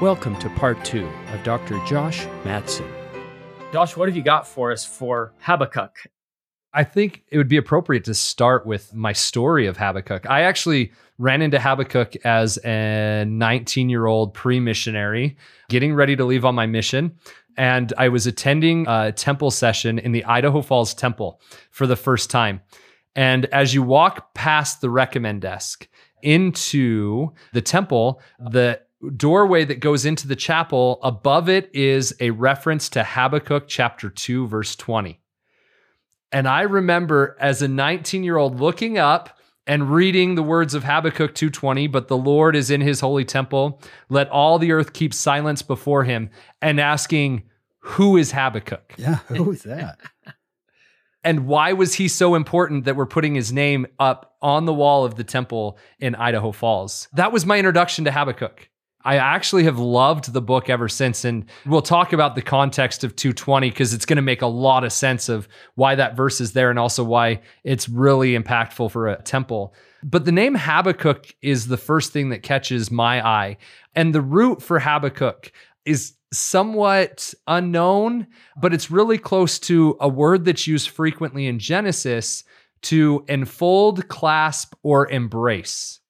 Welcome to part two of Dr. Josh Madsen. Josh, what have you got for us for Habakkuk? I think it would be appropriate to start with my story of Habakkuk. I actually ran into Habakkuk as a 19 year old pre missionary, getting ready to leave on my mission. And I was attending a temple session in the Idaho Falls Temple for the first time. And as you walk past the recommend desk into the temple, the doorway that goes into the chapel, above it is a reference to Habakkuk chapter 2, verse 20. And I remember as a 19 year old looking up and reading the words of Habakkuk 2:20, but the Lord is in his holy temple, let all the earth keep silence before him, and asking, who is Habakkuk? Yeah, who is that? and why was he so important that we're putting his name up on the wall of the temple in Idaho Falls? That was my introduction to Habakkuk. I actually have loved the book ever since. And we'll talk about the context of 220 because it's going to make a lot of sense of why that verse is there and also why it's really impactful for a temple. But the name Habakkuk is the first thing that catches my eye. And the root for Habakkuk is somewhat unknown, but it's really close to a word that's used frequently in Genesis to enfold, clasp, or embrace.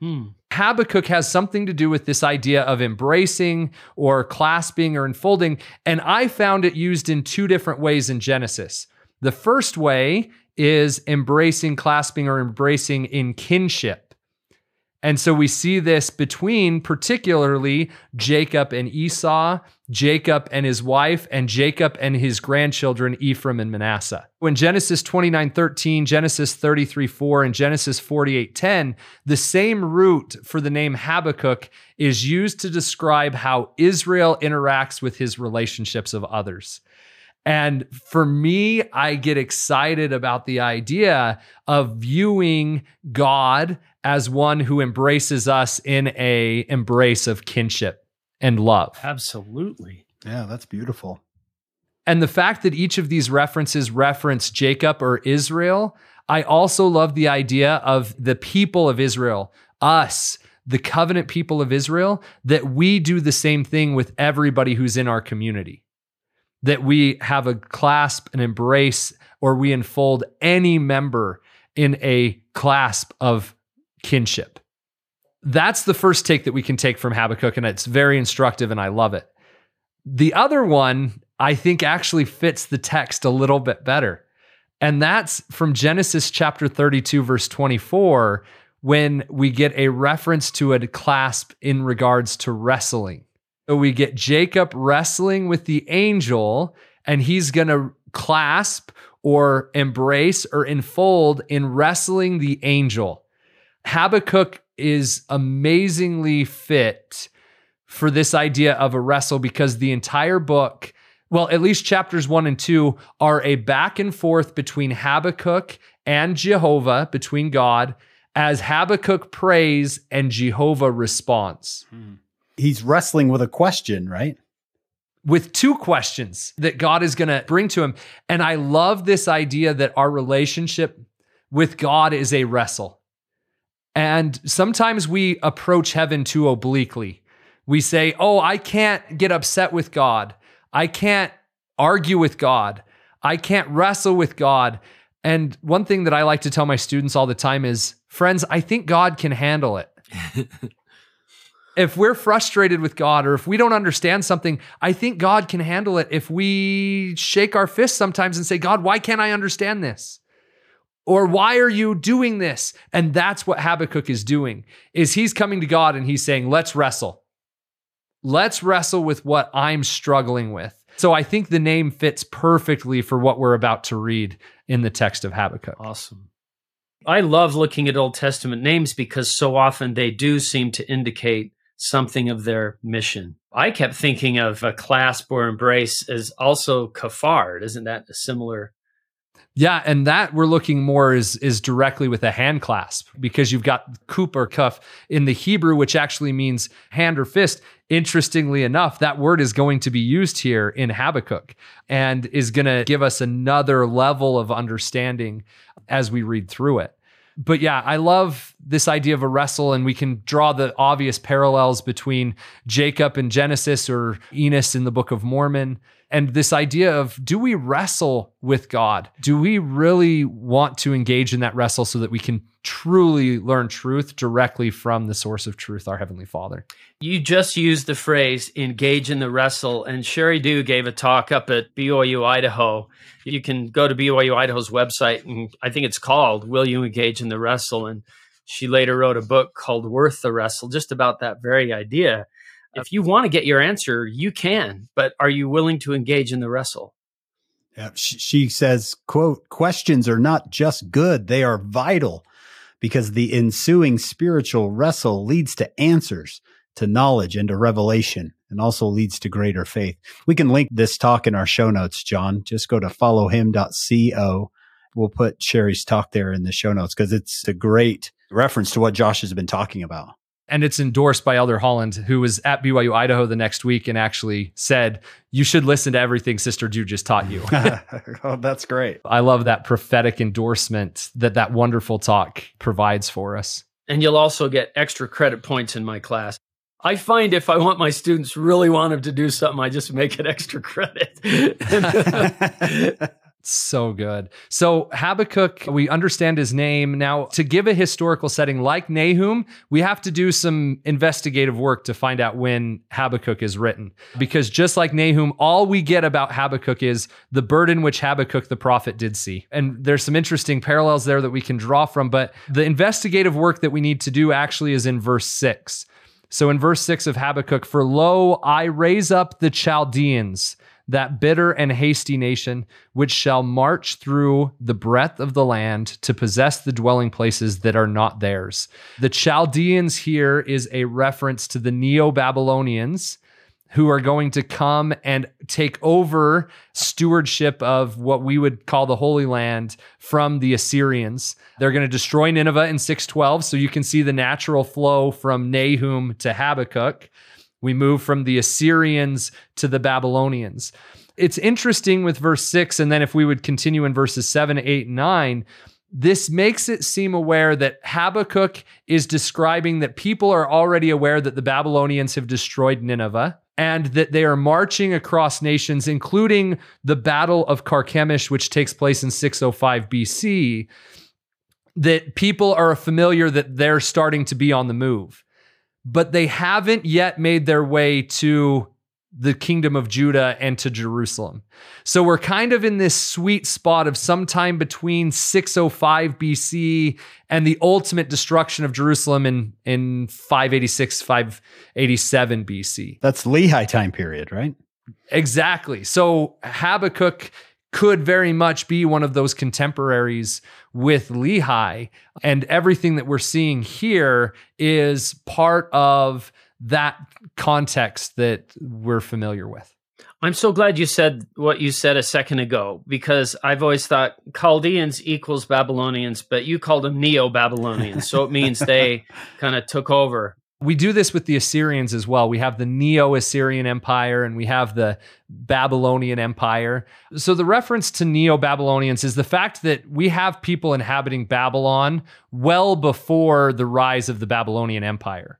Hmm. Habakkuk has something to do with this idea of embracing or clasping or enfolding. And I found it used in two different ways in Genesis. The first way is embracing, clasping, or embracing in kinship. And so we see this between particularly Jacob and Esau, Jacob and his wife, and Jacob and his grandchildren, Ephraim and Manasseh. When Genesis 29 13, Genesis 33 4, and Genesis 48 10, the same root for the name Habakkuk is used to describe how Israel interacts with his relationships of others. And for me, I get excited about the idea of viewing God as one who embraces us in a embrace of kinship and love. Absolutely. Yeah, that's beautiful. And the fact that each of these references reference Jacob or Israel, I also love the idea of the people of Israel, us, the covenant people of Israel, that we do the same thing with everybody who's in our community. That we have a clasp, an embrace, or we enfold any member in a clasp of kinship. That's the first take that we can take from Habakkuk, and it's very instructive, and I love it. The other one, I think, actually fits the text a little bit better. And that's from Genesis chapter 32, verse 24, when we get a reference to a clasp in regards to wrestling. So we get Jacob wrestling with the angel, and he's going to clasp or embrace or enfold in wrestling the angel. Habakkuk is amazingly fit for this idea of a wrestle because the entire book, well, at least chapters one and two, are a back and forth between Habakkuk and Jehovah, between God, as Habakkuk prays and Jehovah responds. Hmm. He's wrestling with a question, right? With two questions that God is going to bring to him. And I love this idea that our relationship with God is a wrestle. And sometimes we approach heaven too obliquely. We say, Oh, I can't get upset with God. I can't argue with God. I can't wrestle with God. And one thing that I like to tell my students all the time is, friends, I think God can handle it. if we're frustrated with God or if we don't understand something, I think God can handle it if we shake our fists sometimes and say, God, why can't I understand this? Or why are you doing this? And that's what Habakkuk is doing. Is he's coming to God and he's saying, "Let's wrestle. Let's wrestle with what I'm struggling with." So I think the name fits perfectly for what we're about to read in the text of Habakkuk. Awesome. I love looking at Old Testament names because so often they do seem to indicate something of their mission. I kept thinking of a clasp or embrace as also kafar. Isn't that a similar yeah, and that we're looking more is is directly with a hand clasp because you've got kup or cuff in the Hebrew, which actually means hand or fist. Interestingly enough, that word is going to be used here in Habakkuk and is going to give us another level of understanding as we read through it. But yeah, I love this idea of a wrestle, and we can draw the obvious parallels between Jacob in Genesis or Enos in the Book of Mormon. And this idea of do we wrestle with God? Do we really want to engage in that wrestle so that we can truly learn truth directly from the source of truth, our Heavenly Father? You just used the phrase engage in the wrestle, and Sheri Dew gave a talk up at BYU Idaho. You can go to BYU Idaho's website, and I think it's called Will You Engage in the Wrestle? And she later wrote a book called Worth the Wrestle, just about that very idea if you want to get your answer, you can, but are you willing to engage in the wrestle? Yeah, she, she says, quote, questions are not just good, they are vital because the ensuing spiritual wrestle leads to answers, to knowledge and to revelation, and also leads to greater faith. We can link this talk in our show notes, John. Just go to followhim.co. We'll put Sheri's talk there in the show notes because it's a great reference to what Josh has been talking about and it's endorsed by Elder Holland, who was at BYU Idaho the next week and actually said, You should listen to everything Sister Dew just taught you. oh, that's great. I love that prophetic endorsement that that wonderful talk provides for us. And you'll also get extra credit points in my class. I find if I want my students really want them to do something, I just make it extra credit. So good. So Habakkuk, we understand his name. Now, to give a historical setting like Nahum, we have to do some investigative work to find out when Habakkuk is written. Because just like Nahum, all we get about Habakkuk is the burden which Habakkuk the prophet did see. And there's some interesting parallels there that we can draw from. But the investigative work that we need to do actually is in verse six. So in verse six of Habakkuk, for lo, I raise up the Chaldeans that bitter and hasty nation, which shall march through the breadth of the land to possess the dwelling places that are not theirs. The Chaldeans here is a reference to the Neo Babylonians who are going to come and take over stewardship of what we would call the Holy Land from the Assyrians. They're going to destroy Nineveh in 612. So you can see the natural flow from Nahum to Habakkuk. We move from the Assyrians to the Babylonians. It's interesting with verse six, and then if we would continue in verses seven, eight, nine, this makes it seem aware that Habakkuk is describing that people are already aware that the Babylonians have destroyed Nineveh and that they are marching across nations, including the Battle of Carchemish, which takes place in 605 BC. That people are familiar that they're starting to be on the move but they haven't yet made their way to the kingdom of Judah and to Jerusalem. So we're kind of in this sweet spot of sometime between 605 BC and the ultimate destruction of Jerusalem in, in 586, 587 BC. That's Lehi time period, right? Exactly. So Habakkuk could very much be one of those contemporaries with Lehi. And everything that we're seeing here is part of that context that we're familiar with. I'm so glad you said what you said a second ago because I've always thought Chaldeans equals Babylonians, but you called them Neo Babylonians. so it means they kind of took over we do this with the Assyrians as well. We have the Neo Assyrian Empire and we have the Babylonian Empire. So, the reference to Neo Babylonians is the fact that we have people inhabiting Babylon well before the rise of the Babylonian Empire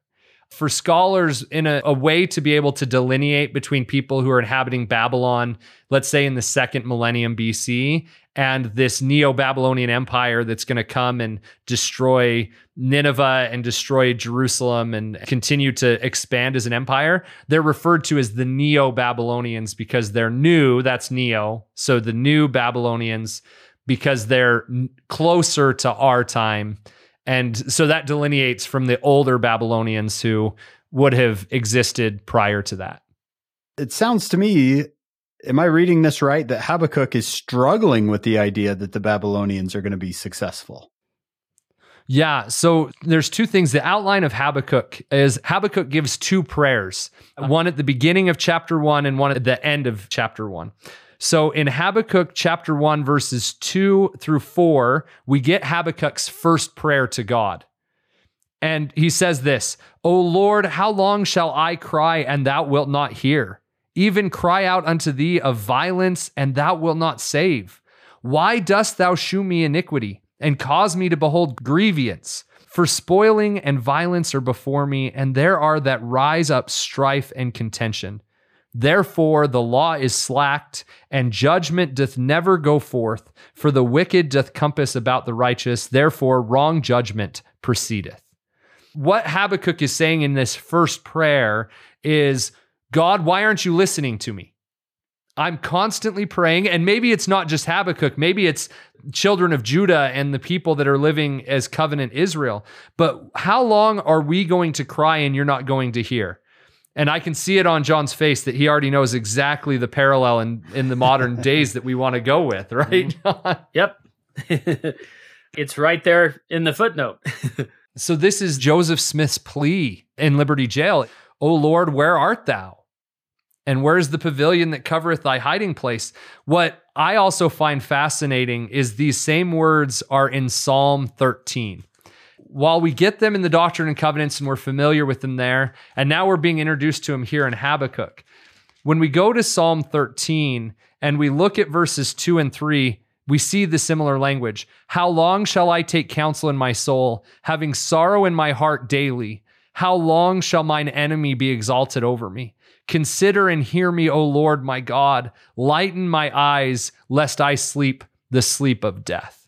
for scholars in a, a, way to be able to delineate between people who are inhabiting Babylon, let's say in the second millennium BC, and this Neo Babylonian Empire that's going to come and destroy Nineveh and destroy Jerusalem and continue to expand as an empire. They're referred to as the Neo Babylonians because they're new. That's Neo. So the new Babylonians because they're closer to our time and so that delineates from the older Babylonians who would have existed prior to that. It sounds to me, am I reading this right, that Habakkuk is struggling with the idea that the Babylonians are going to be successful? Yeah, so there's two things. The outline of Habakkuk is Habakkuk gives two prayers, one at the beginning of chapter one and one at the end of chapter one. So in Habakkuk chapter 1, verses 2 through 4, we get Habakkuk's first prayer to God. And he says this O Lord, how long shall I cry and thou wilt not hear? Even cry out unto thee of violence and thou wilt not save. Why dost thou shew me iniquity and cause me to behold grievance? For spoiling and violence are before me, and there are that rise up strife and contention. Therefore, the law is slacked, and judgment doth never go forth. For the wicked doth compass about the righteous. Therefore, wrong judgment proceedeth. What Habakkuk is saying in this first prayer is God, why aren't you listening to me? I'm constantly praying, and maybe it's not just Habakkuk, maybe it's children of Judah and the people that are living as covenant Israel. But how long are we going to cry and you're not going to hear? And I can see it on John's face that he already knows exactly the parallel in, in the modern days that we want to go with, right? Mm-hmm. yep. it's right there in the footnote. so this is Joseph Smith's plea in Liberty Jail. Oh Lord, where art thou? And where's the pavilion that covereth thy hiding place? What I also find fascinating is these same words are in Psalm 13. While we get them in the Doctrine and Covenants and we're familiar with them there, and now we're being introduced to them here in Habakkuk. When we go to Psalm 13 and we look at verses 2 and 3, we see the similar language. How long shall I take counsel in my soul, having sorrow in my heart daily? How long shall mine enemy be exalted over me? Consider and hear me, O Lord my God. Lighten my eyes, lest I sleep the sleep of death.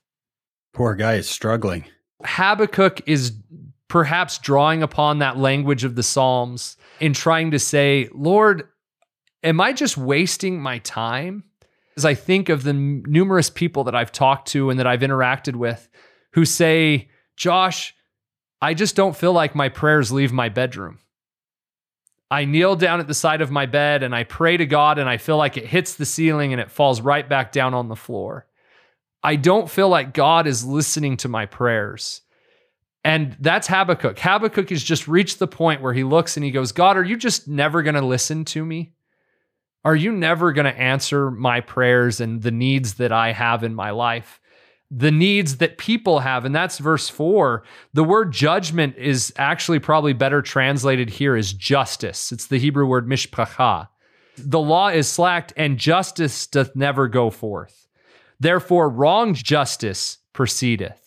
Poor guy is struggling. Habakkuk is perhaps drawing upon that language of the Psalms in trying to say, Lord, am I just wasting my time? As I think of the numerous people that I've talked to and that I've interacted with who say, Josh, I just don't feel like my prayers leave my bedroom. I kneel down at the side of my bed and I pray to God and I feel like it hits the ceiling and it falls right back down on the floor. I don't feel like God is listening to my prayers. And that's Habakkuk. Habakkuk has just reached the point where he looks and he goes, God, are you just never going to listen to me? Are you never going to answer my prayers and the needs that I have in my life? The needs that people have. And that's verse four. The word judgment is actually probably better translated here as justice. It's the Hebrew word mishpacha. The law is slacked and justice doth never go forth. Therefore, wrong justice proceedeth.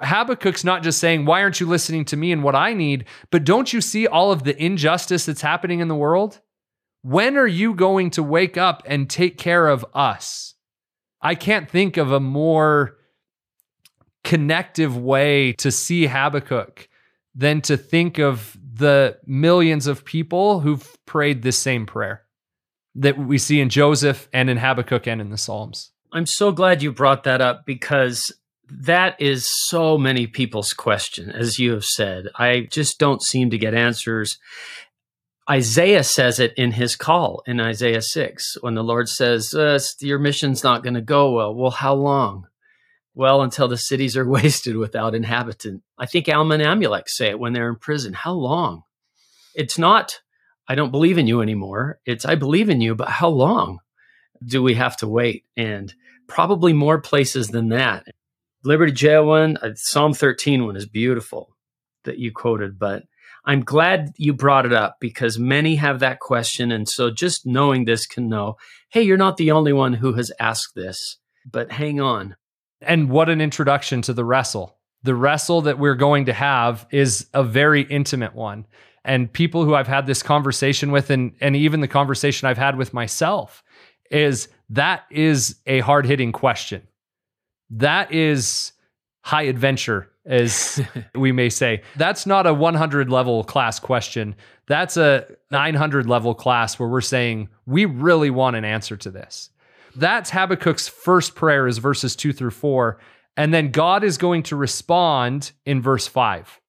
Habakkuk's not just saying, Why aren't you listening to me and what I need? But don't you see all of the injustice that's happening in the world? When are you going to wake up and take care of us? I can't think of a more connective way to see Habakkuk than to think of the millions of people who've prayed this same prayer that we see in Joseph and in Habakkuk and in the Psalms. I'm so glad you brought that up because that is so many people's question, as you have said. I just don't seem to get answers. Isaiah says it in his call in Isaiah 6 when the Lord says, uh, Your mission's not going to go well. Well, how long? Well, until the cities are wasted without inhabitant. I think Alma and Amulek say it when they're in prison. How long? It's not, I don't believe in you anymore. It's, I believe in you, but how long do we have to wait? And probably more places than that. Liberty Jail one, uh, Psalm 13 one is beautiful that you quoted, but I'm glad you brought it up because many have that question. And so just knowing this can know, hey, you're not the only one who has asked this, but hang on. And what an introduction to the wrestle. The wrestle that we're going to have is a very intimate one. And people who I've had this conversation with, and, and even the conversation I've had with myself, is that is a hard hitting question. That is high adventure as we may say. That's not a 100 level class question. That's a 900 level class where we're saying we really want an answer to this. That's Habakkuk's first prayer is verses 2 through 4 and then God is going to respond in verse 5.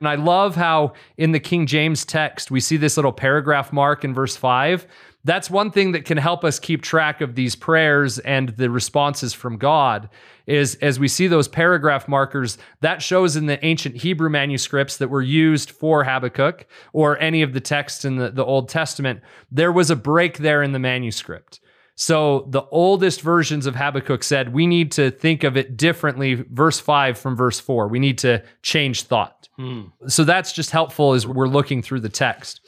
And I love how in the King James text we see this little paragraph mark in verse 5 that's one thing that can help us keep track of these prayers and the responses from God is as we see those paragraph markers that shows in the ancient Hebrew manuscripts that were used for Habakkuk or any of the texts in the, the Old Testament there was a break there in the manuscript. So the oldest versions of Habakkuk said we need to think of it differently verse 5 from verse 4 we need to change thought. Hmm. so that's just helpful as we're looking through the text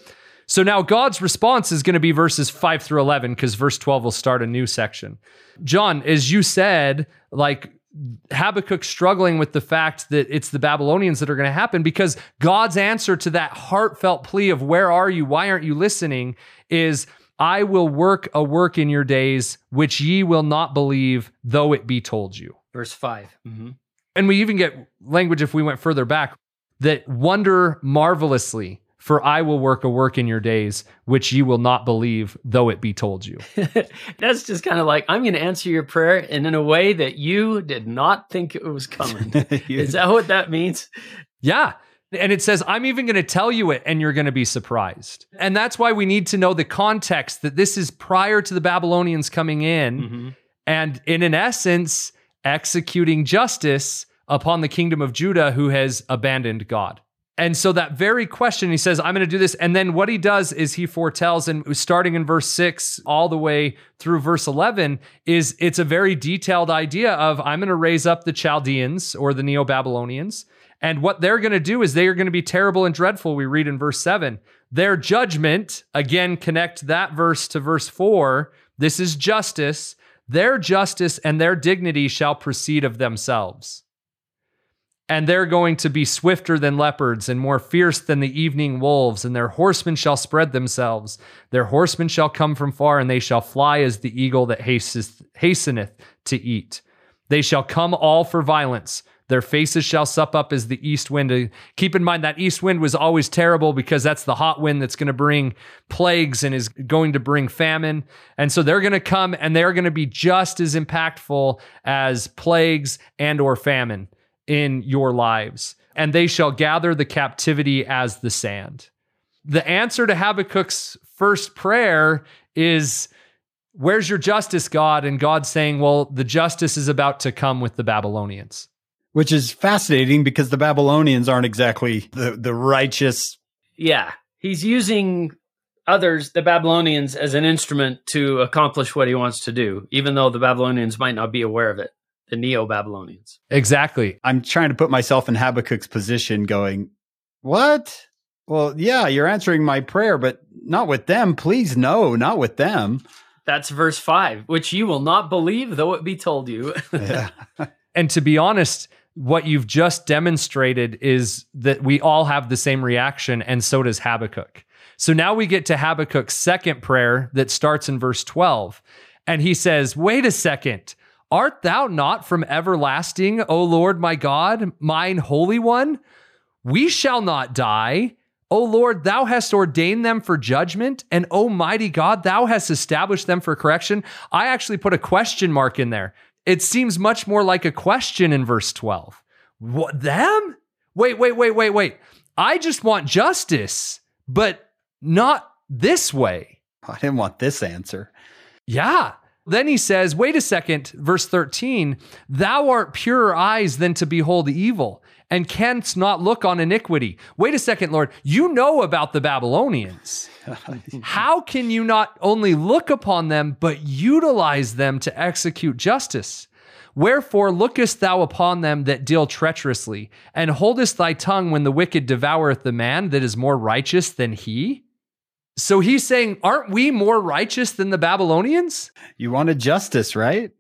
so now God's response is going to be verses 5 through 11 because verse 12 will start a new section. John, as you said, like Habakkuk struggling with the fact that it's the Babylonians that are going to happen because God's answer to that heartfelt plea of where are you? Why aren't you listening? is I will work a work in your days which ye will not believe, though it be told you. Verse 5. Mm-hmm. And we even get language if we went further back that wonder marvelously, for I will work a work in your days which ye will not believe, though it be told you. That's just kind of like, I'm going to answer your prayer and in a way that you did not think it was coming. Is that what that means? Yeah. And it says, I'm even going to tell you it, and you're going to be surprised. And that's why we need to know the context that this is prior to the Babylonians coming in. Mm-hmm. And in an essence, executing justice upon the kingdom of Judah who has abandoned God. And so that very question, he says, I'm going to do this. And then what he does is he foretells, and starting in verse six all the way through verse 11, is it's a very detailed idea of I'm going to raise up the Chaldeans or the Neo Babylonians. And what they're going to do is they are going to be terrible and dreadful. We read in verse seven. Their judgment, again, connect that verse to verse four. This is justice. Their justice and their dignity shall proceed of themselves. And they're going to be swifter than leopards and more fierce than the evening wolves, and their horsemen shall spread themselves. Their horsemen shall come from far, and they shall fly as the eagle that hasteth, hasteneth to eat. They shall come all for violence. Their faces shall sup up as the east wind. Keep in mind that east wind was always terrible because that's the hot wind that's going to bring plagues and is going to bring famine. And so they're going to come and they're going to be just as impactful as plagues and or famine in your lives. And they shall gather the captivity as the sand. The answer to Habakkuk's first prayer is Where's your justice, God? And God saying, Well, the justice is about to come with the Babylonians which is fascinating because the Babylonians aren't exactly the, the righteous. Yeah. He's using others, the Babylonians, as an instrument to accomplish what he wants to do, even though the Babylonians might not be aware of it. The Neo Babylonians. Exactly. I'm trying to put myself in Habakkuk's position going, What? Well, yeah, you're answering my prayer, but not with them. Please, no, not with them. That's verse five, which you will not believe, though it be told you. Yeah. and to be honest, what you've just demonstrated is that we all have the same reaction, and so does Habakkuk. So now we get to Habakkuk's second prayer that starts in verse 12. And he says, Wait a second. Art thou not from everlasting, O Lord my God, mine holy one? We shall not die. O Lord, thou hast ordained them for judgment, and O mighty God, thou hast established them for correction. I actually put a question mark in there it seems much more like a question in verse 12. What, them? Wait, wait, wait, wait, wait. I just want justice, but not this way. I didn't want this answer. Yeah. Then he says, wait a second, verse 13, thou art purer eyes than to behold evil, and canst not look on iniquity. Wait a second, Lord, you know about the Babylonians. How can you not only look upon them, but utilize them to execute justice? Wherefore lookest thou upon them that deal treacherously, and holdest thy tongue when the wicked devoureth the man that is more righteous than he? So he's saying, aren't we more righteous than the Babylonians? You wanted justice, right?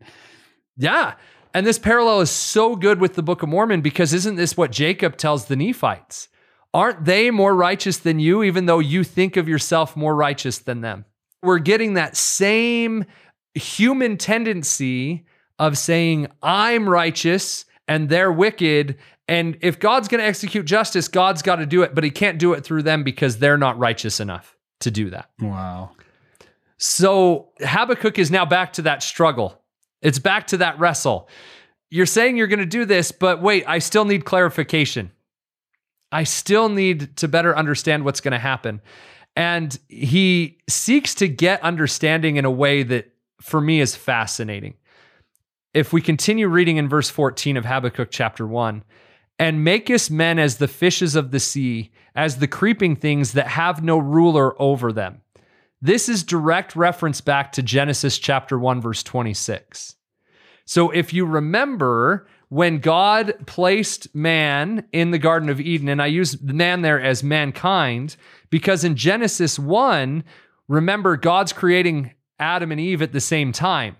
Yeah. And this parallel is so good with the Book of Mormon because isn't this what Jacob tells the Nephites? Aren't they more righteous than you, even though you think of yourself more righteous than them? We're getting that same human tendency of saying, I'm righteous and they're wicked. And if God's going to execute justice, God's got to do it, but he can't do it through them because they're not righteous enough to do that. Wow. So Habakkuk is now back to that struggle. It's back to that wrestle. You're saying you're going to do this, but wait, I still need clarification. I still need to better understand what's going to happen. And he seeks to get understanding in a way that for me is fascinating. If we continue reading in verse 14 of Habakkuk chapter 1, and makest men as the fishes of the sea, as the creeping things that have no ruler over them. This is direct reference back to Genesis chapter 1, verse 26. So if you remember, when God placed man in the Garden of Eden, and I use man there as mankind, because in Genesis 1, remember, God's creating Adam and Eve at the same time.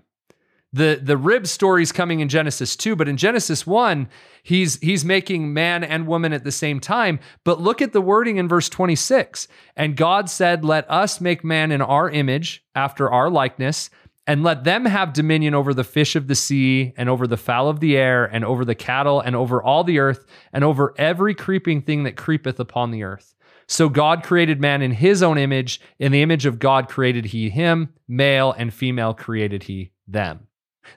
The the rib story's coming in Genesis 2, but in Genesis 1, he's he's making man and woman at the same time. But look at the wording in verse 26. And God said, "Let us make man in our image, after our likeness, and let them have dominion over the fish of the sea and over the fowl of the air and over the cattle and over all the earth and over every creeping thing that creepeth upon the earth." So God created man in his own image, in the image of God created he him, male and female created he them.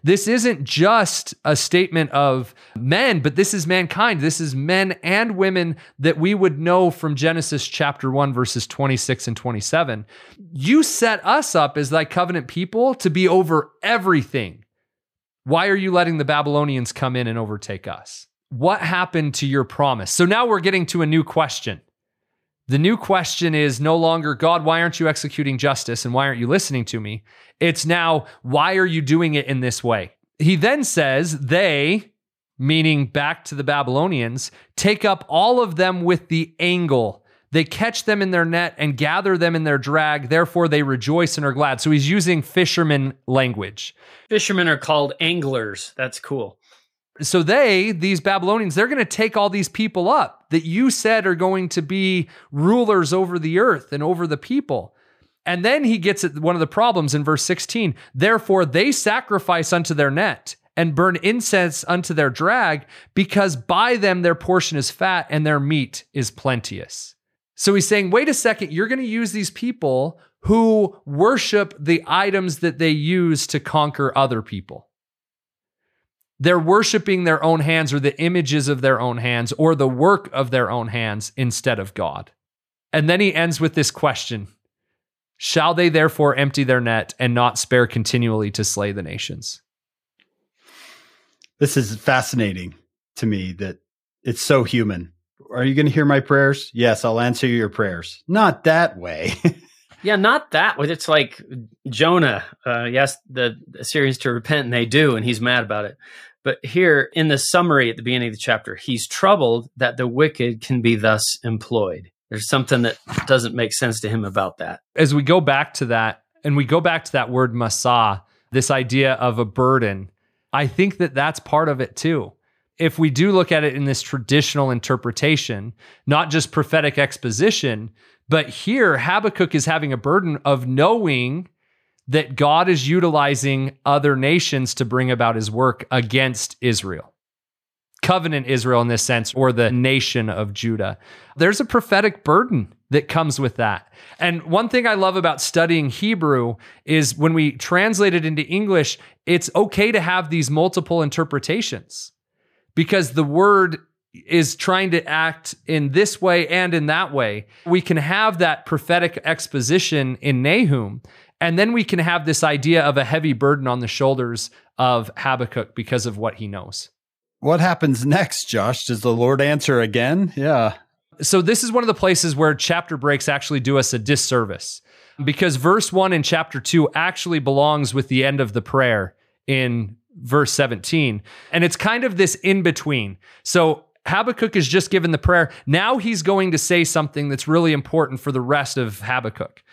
This isn't just a statement of men, but this is mankind. This is men and women that we would know from Genesis chapter 1, verses 26 and 27. You set us up as thy covenant people to be over everything. Why are you letting the Babylonians come in and overtake us? What happened to your promise? So now we're getting to a new question. The new question is no longer, God, why aren't you executing justice and why aren't you listening to me? It's now, why are you doing it in this way? He then says, they, meaning back to the Babylonians, take up all of them with the angle. They catch them in their net and gather them in their drag. Therefore, they rejoice and are glad. So he's using fisherman language. Fishermen are called anglers. That's cool. So they, these Babylonians, they're going to take all these people up that you said are going to be rulers over the earth and over the people. And then he gets at one of the problems in verse 16. Therefore, they sacrifice unto their net and burn incense unto their drag, because by them their portion is fat and their meat is plenteous. So he's saying, wait a second, you're going to use these people who worship the items that they use to conquer other people. They're worshiping their own hands or the images of their own hands or the work of their own hands instead of God. And then he ends with this question Shall they therefore empty their net and not spare continually to slay the nations? This is fascinating to me that it's so human. Are you going to hear my prayers? Yes, I'll answer your prayers. Not that way. yeah, not that. It's like Jonah. Uh, yes, the Assyrians to repent, and they do, and he's mad about it. But here in the summary at the beginning of the chapter, he's troubled that the wicked can be thus employed. There's something that doesn't make sense to him about that. As we go back to that, and we go back to that word masah, this idea of a burden, I think that that's part of it too. If we do look at it in this traditional interpretation, not just prophetic exposition, but here Habakkuk is having a burden of knowing that God is utilizing other nations to bring about his work against Israel. Covenant Israel in this sense, or the nation of Judah. There's a prophetic burden that comes with that. And one thing I love about studying Hebrew is when we translate it into English, it's okay to have these multiple interpretations because the word is trying to act in this way and in that way. We can have that prophetic exposition in Nahum and then we can have this idea of a heavy burden on the shoulders of Habakkuk because of what he knows. What happens next, Josh? Does the Lord answer again? Yeah. So, this is one of the places where chapter breaks actually do us a disservice because verse one in chapter two actually belongs with the end of the prayer in verse 17. And it's kind of this in between. So, Habakkuk is just given the prayer. Now he's going to say something that's really important for the rest of Habakkuk.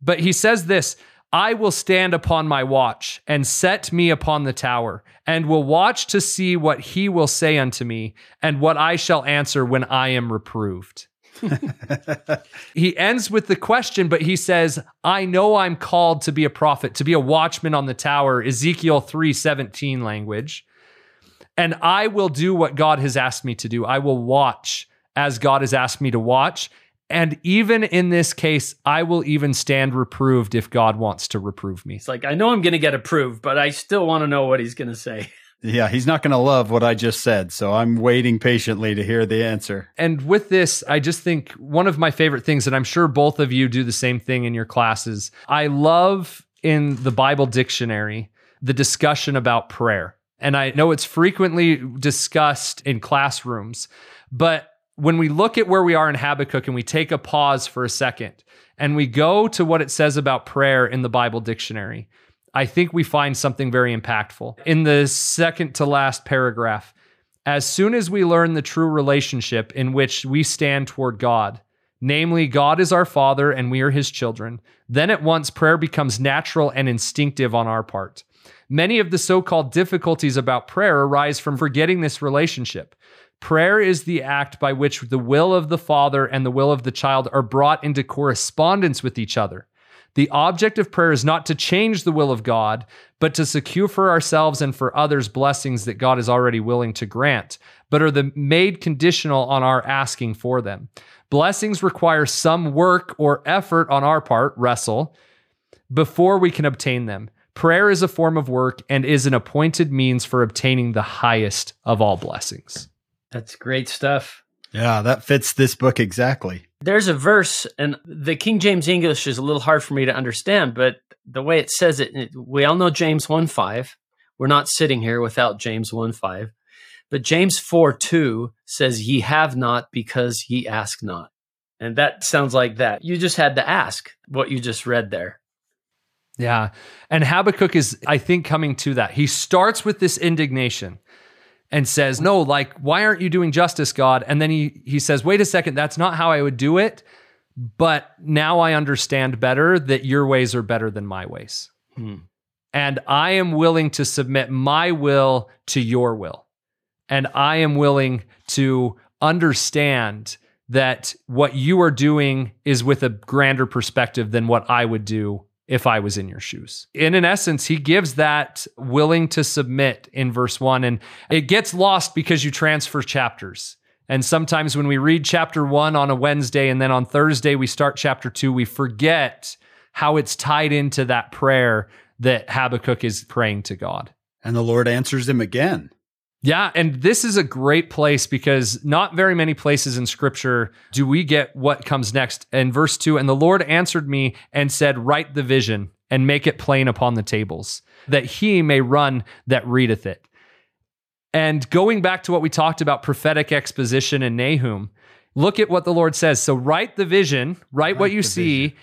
But he says this I will stand upon my watch and set me upon the tower, and will watch to see what he will say unto me, and what I shall answer when I am reproved. he ends with the question, but he says, I know I'm called to be a prophet, to be a watchman on the tower, Ezekiel 3:17 language. And I will do what God has asked me to do. I will watch as God has asked me to watch, and even in this case, I will even stand reproved if God wants to reprove me. It's like, I know I'm going to get approved, but I still want to know what he's going to say. Yeah, he's not going to love what I just said. So I'm waiting patiently to hear the answer. And with this, I just think one of my favorite things, and I'm sure both of you do the same thing in your classes, I love in the Bible dictionary the discussion about prayer. And I know it's frequently discussed in classrooms, but when we look at where we are in Habakkuk and we take a pause for a second and we go to what it says about prayer in the Bible dictionary, I think we find something very impactful. In the second to last paragraph, as soon as we learn the true relationship in which we stand toward God, namely, God is our Father and we are His children, then at once prayer becomes natural and instinctive on our part. Many of the so called difficulties about prayer arise from forgetting this relationship. Prayer is the act by which the will of the Father and the will of the child are brought into correspondence with each other. The object of prayer is not to change the will of God, but to secure for ourselves and for others blessings that God is already willing to grant, but are the made conditional on our asking for them. Blessings require some work or effort on our part, wrestle, before we can obtain them. Prayer is a form of work and is an appointed means for obtaining the highest of all blessings. That's great stuff. Yeah, that fits this book exactly. There's a verse, and the King James English is a little hard for me to understand, but the way it says it, we all know James 1 5. We're not sitting here without James 1 5. But James 4 2 says, Ye have not because ye ask not. And that sounds like that. You just had to ask what you just read there. Yeah. And Habakkuk is, I think, coming to that. He starts with this indignation and says, No, like, why aren't you doing justice, God? And then he he says, Wait a second, that's not how I would do it. But now I understand better that your ways are better than my ways. Hmm. And I am willing to submit my will to your will. And I am willing to understand that what you are doing is with a grander perspective than what I would do if I was in your shoes. And in essence, he gives that willing to submit in verse one. And it gets lost because you transfer chapters. And sometimes when we read chapter one on a Wednesday and then on Thursday we start chapter two, we forget how it's tied into that prayer that Habakkuk is praying to God. And the Lord answers him again. Yeah, and this is a great place because not very many places in scripture do we get what comes next. In verse 2, and the Lord answered me and said, Write the vision and make it plain upon the tables, that he may run that readeth it. And going back to what we talked about prophetic exposition in Nahum, look at what the Lord says. So write the vision, write, write what you see, vision.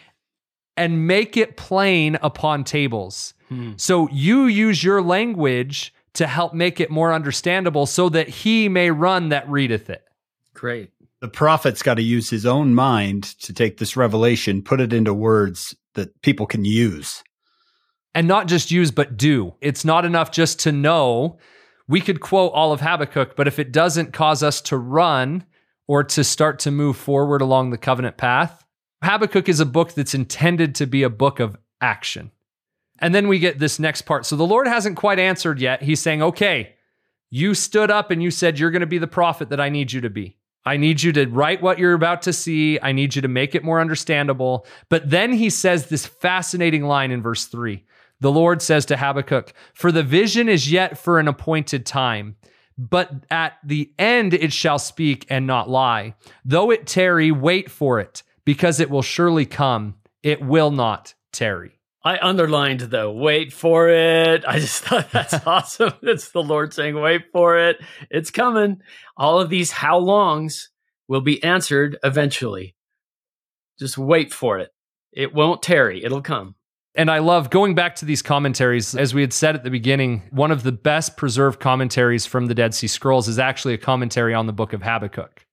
and make it plain upon tables. Hmm. So you use your language to help make it more understandable so that he may run that readeth it. Great. The prophet's got to use his own mind to take this revelation, put it into words that people can use. And not just use, but do. It's not enough just to know. We could quote all of Habakkuk, but if it doesn't cause us to run or to start to move forward along the covenant path, Habakkuk is a book that's intended to be a book of action. And then we get this next part. So the Lord hasn't quite answered yet. He's saying, okay, you stood up and you said you're going to be the prophet that I need you to be. I need you to write what you're about to see. I need you to make it more understandable. But then he says this fascinating line in verse three. The Lord says to Habakkuk, For the vision is yet for an appointed time, but at the end it shall speak and not lie. Though it tarry, wait for it, because it will surely come. It will not tarry. I underlined the wait for it. I just thought that's awesome. It's the Lord saying, wait for it. It's coming. All of these how longs will be answered eventually. Just wait for it. It won't tarry, it'll come. And I love going back to these commentaries. As we had said at the beginning, one of the best preserved commentaries from the Dead Sea Scrolls is actually a commentary on the book of Habakkuk.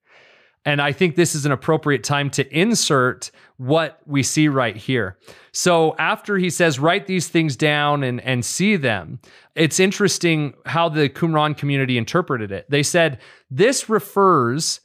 And I think this is an appropriate time to insert what we see right here. So after he says, write these things down and, and see them, it's interesting how the Qumran community interpreted it. They said, this refers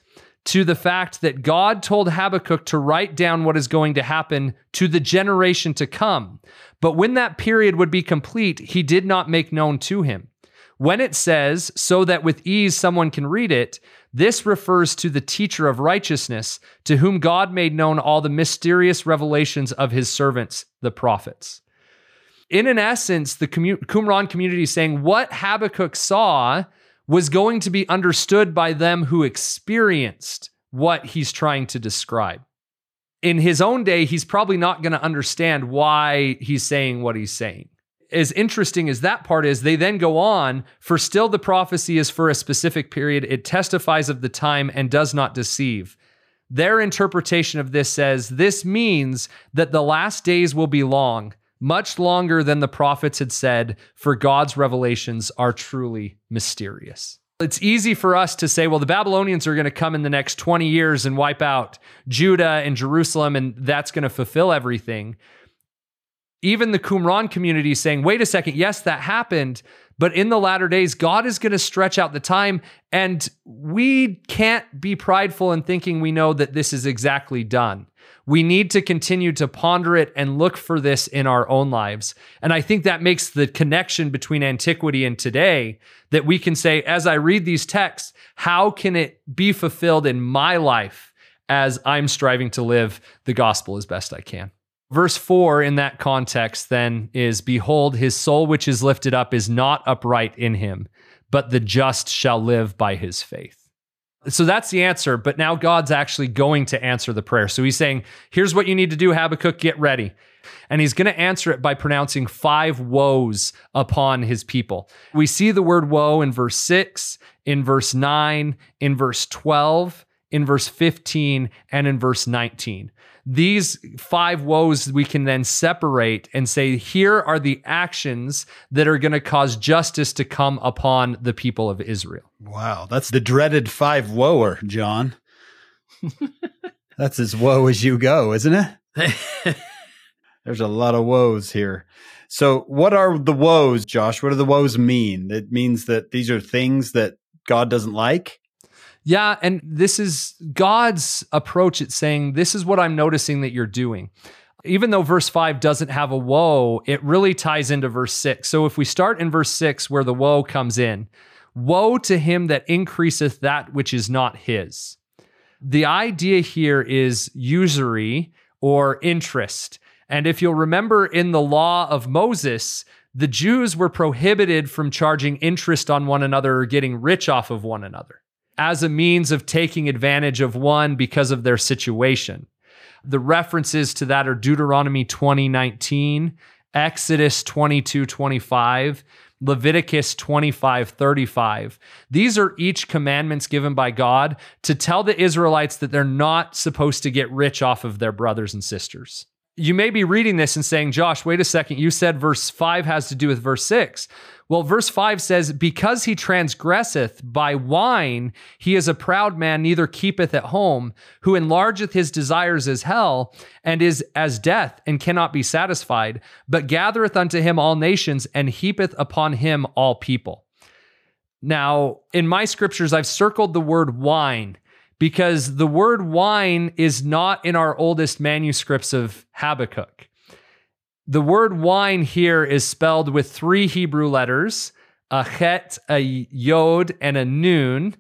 to the fact that God told Habakkuk to write down what is going to happen to the generation to come. But when that period would be complete, he did not make known to him. When it says, so that with ease someone can read it, this refers to the teacher of righteousness, to whom God made known all the mysterious revelations of his servants, the prophets. In an essence, the Qumran community is saying what Habakkuk saw was going to be understood by them who experienced what he's trying to describe. In his own day, he's probably not going to understand why he's saying what he's saying as interesting as that part is, they then go on for still the prophecy is for a specific period. It testifies of the time and does not deceive. Their interpretation of this says this means that the last days will be long, much longer than the prophets had said, for God's revelations are truly mysterious. It's easy for us to say, well, the Babylonians are going to come in the next 20 years and wipe out Judah and Jerusalem, and that's going to fulfill everything. Even the Qumran community saying, wait a second, yes, that happened. But in the latter days, God is going to stretch out the time. And we can't be prideful in thinking we know that this is exactly done. We need to continue to ponder it and look for this in our own lives. And I think that makes the connection between antiquity and today that we can say, as I read these texts, how can it be fulfilled in my life as I'm striving to live the gospel as best I can? Verse 4 in that context then is Behold, his soul which is lifted up is not upright in him, but the just shall live by his faith. So that's the answer. But now God's actually going to answer the prayer. So he's saying, Here's what you need to do, Habakkuk, get ready. And he's going to answer it by pronouncing five woes upon his people. We see the word woe in verse 6, in verse 9, in verse 12, in verse 15, and in verse 19 these five woes we can then separate and say, here are the actions that are going to cause justice to come upon the people of Israel. Wow. That's the dreaded five woer, John. that's as woe as you go, isn't it? There's a lot of woes here. So, what are the woes, Josh? What do the woes mean? It means that these are things that God doesn't like? Yeah, and this is God's approach at saying, This is what I'm noticing that you're doing. Even though verse 5 doesn't have a woe, it really ties into verse 6. So if we start in verse 6, where the woe comes in, woe to him that increaseth that which is not his. The idea here is usury or interest. And if you'll remember in the law of Moses, the Jews were prohibited from charging interest on one another or getting rich off of one another as a means of taking advantage of one because of their situation. The references to that are Deuteronomy 20:19, Exodus 22:25, Leviticus 25:35. These are each commandments given by God to tell the Israelites that they're not supposed to get rich off of their brothers and sisters you may be reading this and saying, Josh, wait a second. You said verse 5 has to do with verse 6. Well, verse 5 says, Because he transgresseth by wine, he is a proud man, neither keepeth at home, who enlargeth his desires as hell, and is as death, and cannot be satisfied, but gathereth unto him all nations, and heapeth upon him all people. Now, in my scriptures, I've circled the word wine because the word wine is not in our oldest manuscripts of Habakkuk. The word wine here is spelled with three Hebrew letters a chet, a yod, and a nun.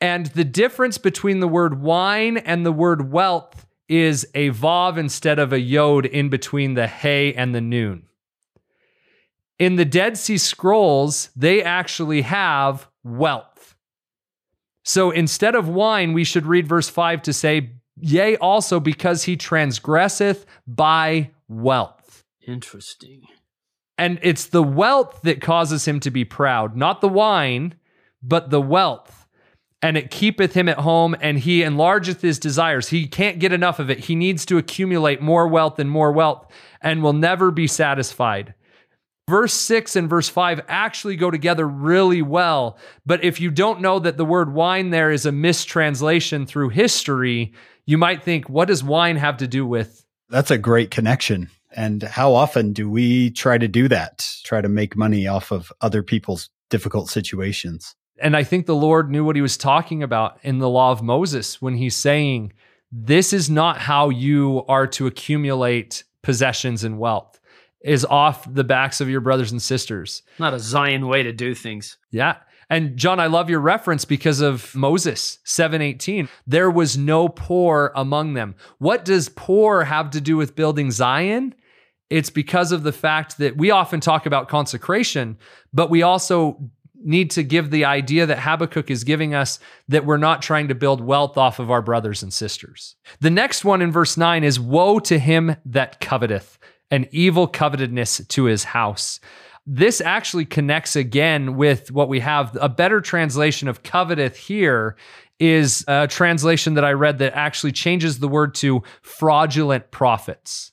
And the difference between the word wine and the word wealth is a vav instead of a yod in between the hey and the nun. In the Dead Sea Scrolls, they actually have wealth. So instead of wine, we should read verse 5 to say, Yea, also because he transgresseth by wealth. Interesting. And it's the wealth that causes him to be proud, not the wine, but the wealth. And it keepeth him at home, and he enlargeth his desires. He can't get enough of it. He needs to accumulate more wealth and more wealth, and will never be satisfied. Verse 6 and verse 5 actually go together really well. But if you don't know that the word wine there is a mistranslation through history, you might think, what does wine have to do with? That's a great connection. And how often do we try to do that? Try to make money off of other people's difficult situations? And I think the Lord knew what he was talking about in the law of Moses when he's saying, This is not how you are to accumulate possessions and wealth is off the backs of your brothers and sisters. Not a Zion way to do things. Yeah. And John, I love your reference because of Moses 718. There was no poor among them. What does poor have to do with building Zion? It's because of the fact that we often talk about consecration, but we also need to give the idea that Habakkuk is giving us that we're not trying to build wealth off of our brothers and sisters. The next one in verse 9 is Woe to him that coveteth an evil covetousness to his house. This actually connects again with what we have. A better translation of coveteth here is a translation that I read that actually changes the word to fraudulent profits.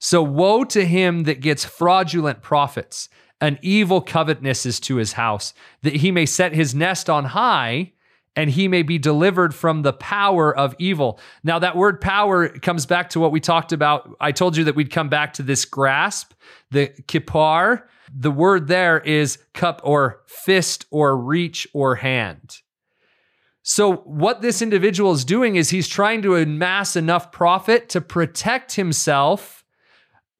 So, woe to him that gets fraudulent profits. An evil covetousness is to his house, that he may set his nest on high and he may be delivered from the power of evil. Now, that word power comes back to what we talked about. I told you that we'd come back to this grasp, the kippar. The word there is cup or fist or reach or hand. So, what this individual is doing is he's trying to amass enough profit to protect himself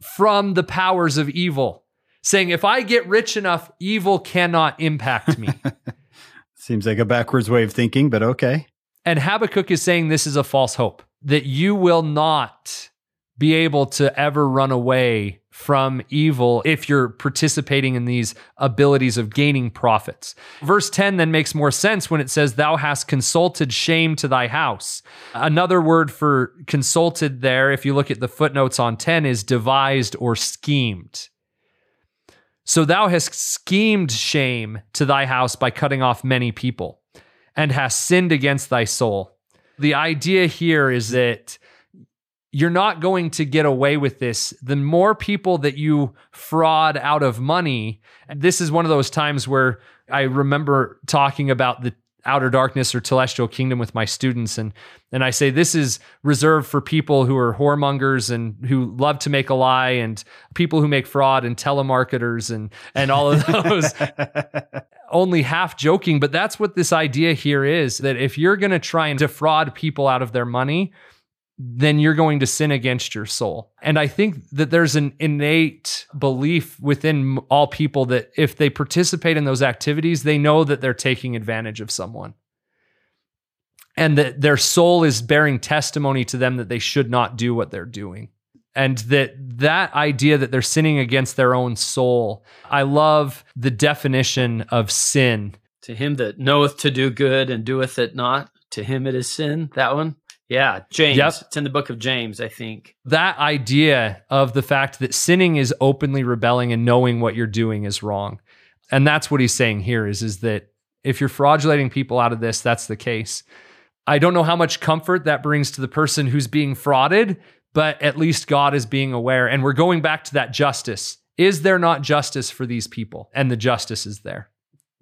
from the powers of evil, saying, if I get rich enough, evil cannot impact me. Seems like a backwards way of thinking, but okay. And Habakkuk is saying this is a false hope, that you will not be able to ever run away from evil if you're participating in these abilities of gaining profits. Verse 10 then makes more sense when it says, Thou hast consulted shame to thy house. Another word for consulted there, if you look at the footnotes on 10, is devised or schemed. So thou hast schemed shame to thy house by cutting off many people and hast sinned against thy soul. The idea here is that you're not going to get away with this. The more people that you fraud out of money, this is one of those times where I remember talking about the outer darkness or celestial kingdom with my students and and I say this is reserved for people who are whoremongers and who love to make a lie and people who make fraud and telemarketers and and all of those only half joking but that's what this idea here is that if you're going to try and defraud people out of their money then you're going to sin against your soul. And I think that there's an innate belief within all people that if they participate in those activities, they know that they're taking advantage of someone. And that their soul is bearing testimony to them that they should not do what they're doing. And that that idea that they're sinning against their own soul. I love the definition of sin. To him that knoweth to do good and doeth it not, to him it is sin. That one. Yeah, James. Yep. It's in the book of James, I think. That idea of the fact that sinning is openly rebelling and knowing what you're doing is wrong. And that's what he's saying here is, is that if you're fraudulating people out of this, that's the case. I don't know how much comfort that brings to the person who's being frauded, but at least God is being aware. And we're going back to that justice. Is there not justice for these people? And the justice is there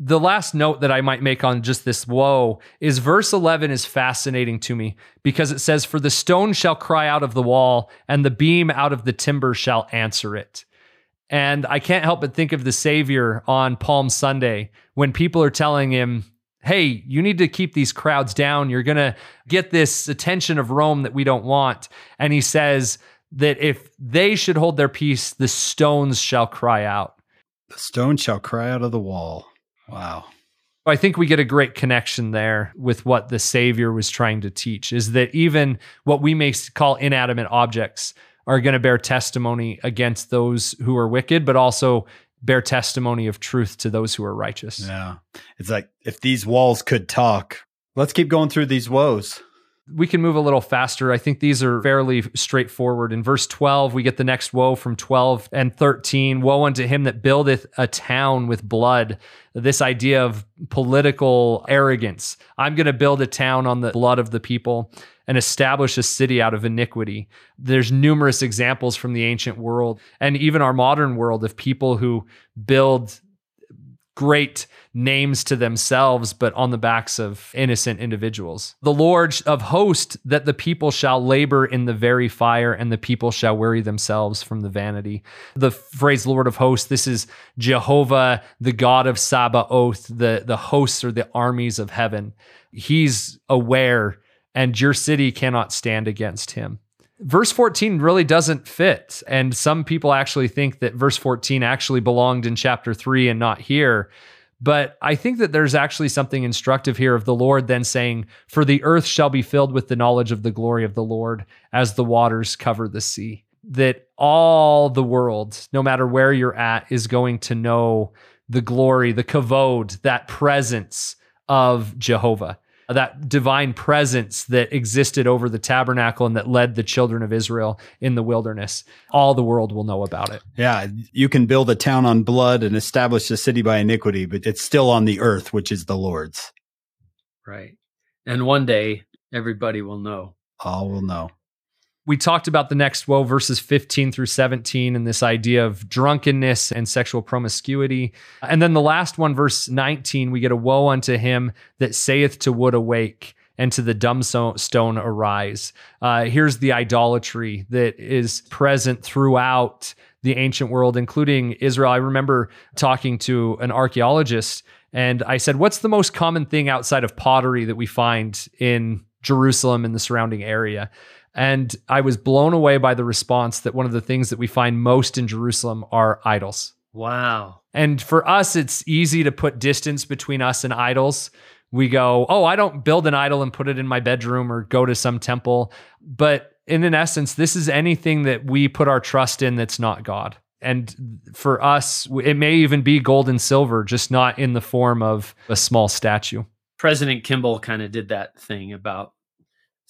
the last note that I might make on just this woe is verse 11 is fascinating to me because it says, For the stone shall cry out of the wall, and the beam out of the timber shall answer it. And I can't help but think of the Savior on Palm Sunday when people are telling him, Hey, you need to keep these crowds down. You're going to get this attention of Rome that we don't want. And he says that if they should hold their peace, the stones shall cry out. The stone shall cry out of the wall. Wow. I think we get a great connection there with what the Savior was trying to teach is that even what we may call inanimate objects are going to bear testimony against those who are wicked, but also bear testimony of truth to those who are righteous. Yeah. It's like if these walls could talk, let's keep going through these woes we can move a little faster. I think these are fairly straightforward. In verse 12, we get the next woe from 12 and 13. Woe unto him that buildeth a town with blood. This idea of political arrogance. I'm going to build a town on the blood of the people and establish a city out of iniquity. There's numerous examples from the ancient world and even our modern world of people who build great names to themselves, but on the backs of innocent individuals. The Lord of hosts, that the people shall labor in the very fire, and the people shall weary themselves from the vanity. The phrase Lord of hosts, this is Jehovah, the God of Sabaoth, the, the hosts or the armies of heaven. He's aware, and your city cannot stand against him verse 14 really doesn't fit. And some people actually think that verse 14 actually belonged in chapter 3 and not here. But I think that there's actually something instructive here of the Lord then saying, For the earth shall be filled with the knowledge of the glory of the Lord as the waters cover the sea. That all the world, no matter where you're at, is going to know the glory, the kavod, that presence of Jehovah Uh, that divine presence that existed over the tabernacle and that led the children of Israel in the wilderness. All the world will know about it. Yeah, you can build a town on blood and establish a city by iniquity, but it's still on the earth, which is the Lord's. Right. And one day everybody will know. All will know We talked about the next woe, verses 15 through 17, and this idea of drunkenness and sexual promiscuity. And then the last one, verse 19, we get a woe unto him that saith to wood awake and to the dumb stone arise. Uh, here's the idolatry that is present throughout the ancient world, including Israel. I remember talking to an archaeologist, and I said, What's the most common thing outside of pottery that we find in Jerusalem and the surrounding area? And I was blown away by the response that one of the things that we find most in Jerusalem are idols. Wow. And for us, it's easy to put distance between us and idols. We go, oh, I don't build an idol and put it in my bedroom or go to some temple. But in an essence, this is anything that we put our trust in that's not God. And for us, it may even be gold and silver, just not in the form of a small statue. President Kimball kind of did that thing about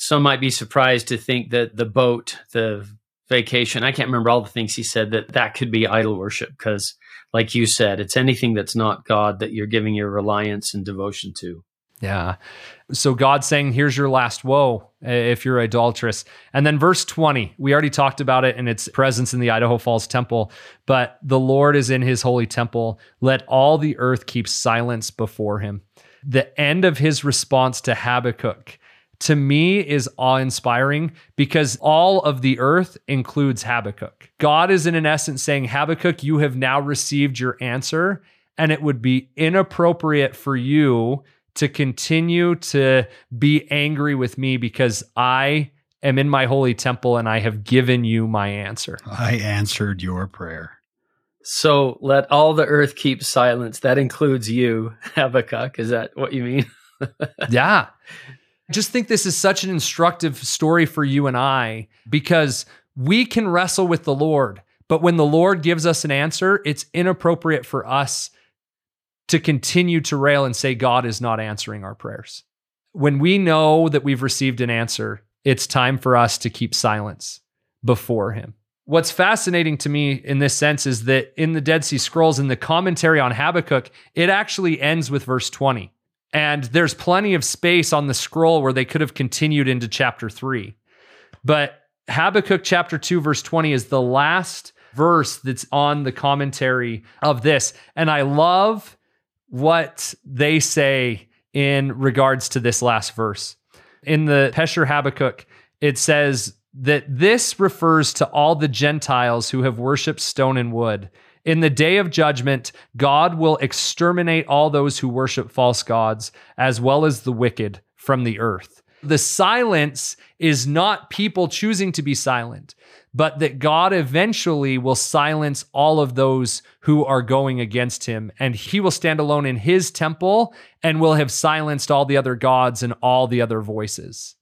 some might be surprised to think that the boat, the vacation, I can't remember all the things he said that that could be idol worship because like you said, it's anything that's not God that you're giving your reliance and devotion to. Yeah. So God's saying, here's your last woe if you're idolatrous. And then verse 20, we already talked about it and its presence in the Idaho Falls temple, but the Lord is in his holy temple. Let all the earth keep silence before him. The end of his response to Habakkuk to me is awe inspiring because all of the earth includes Habakkuk. God is, in an essence, saying, Habakkuk, you have now received your answer, and it would be inappropriate for you to continue to be angry with me because I am in my holy temple and I have given you my answer. I answered your prayer. So let all the earth keep silence. That includes you, Habakkuk. Is that what you mean? yeah just think this is such an instructive story for you and I because we can wrestle with the Lord, but when the Lord gives us an answer, it's inappropriate for us to continue to rail and say God is not answering our prayers. When we know that we've received an answer, it's time for us to keep silence before Him. What's fascinating to me in this sense is that in the Dead Sea Scrolls, in the commentary on Habakkuk, it actually ends with verse 20. And there's plenty of space on the scroll where they could have continued into chapter three. But Habakkuk chapter 2, verse 20 is the last verse that's on the commentary of this. And I love what they say in regards to this last verse. In the Pesher Habakkuk, it says that this refers to all the Gentiles who have worshiped stone and wood in the day of judgment, God will exterminate all those who worship false gods, as well as the wicked from the earth. The silence is not people choosing to be silent, but that God eventually will silence all of those who are going against him, and he will stand alone in his temple and will have silenced all the other gods and all the other voices.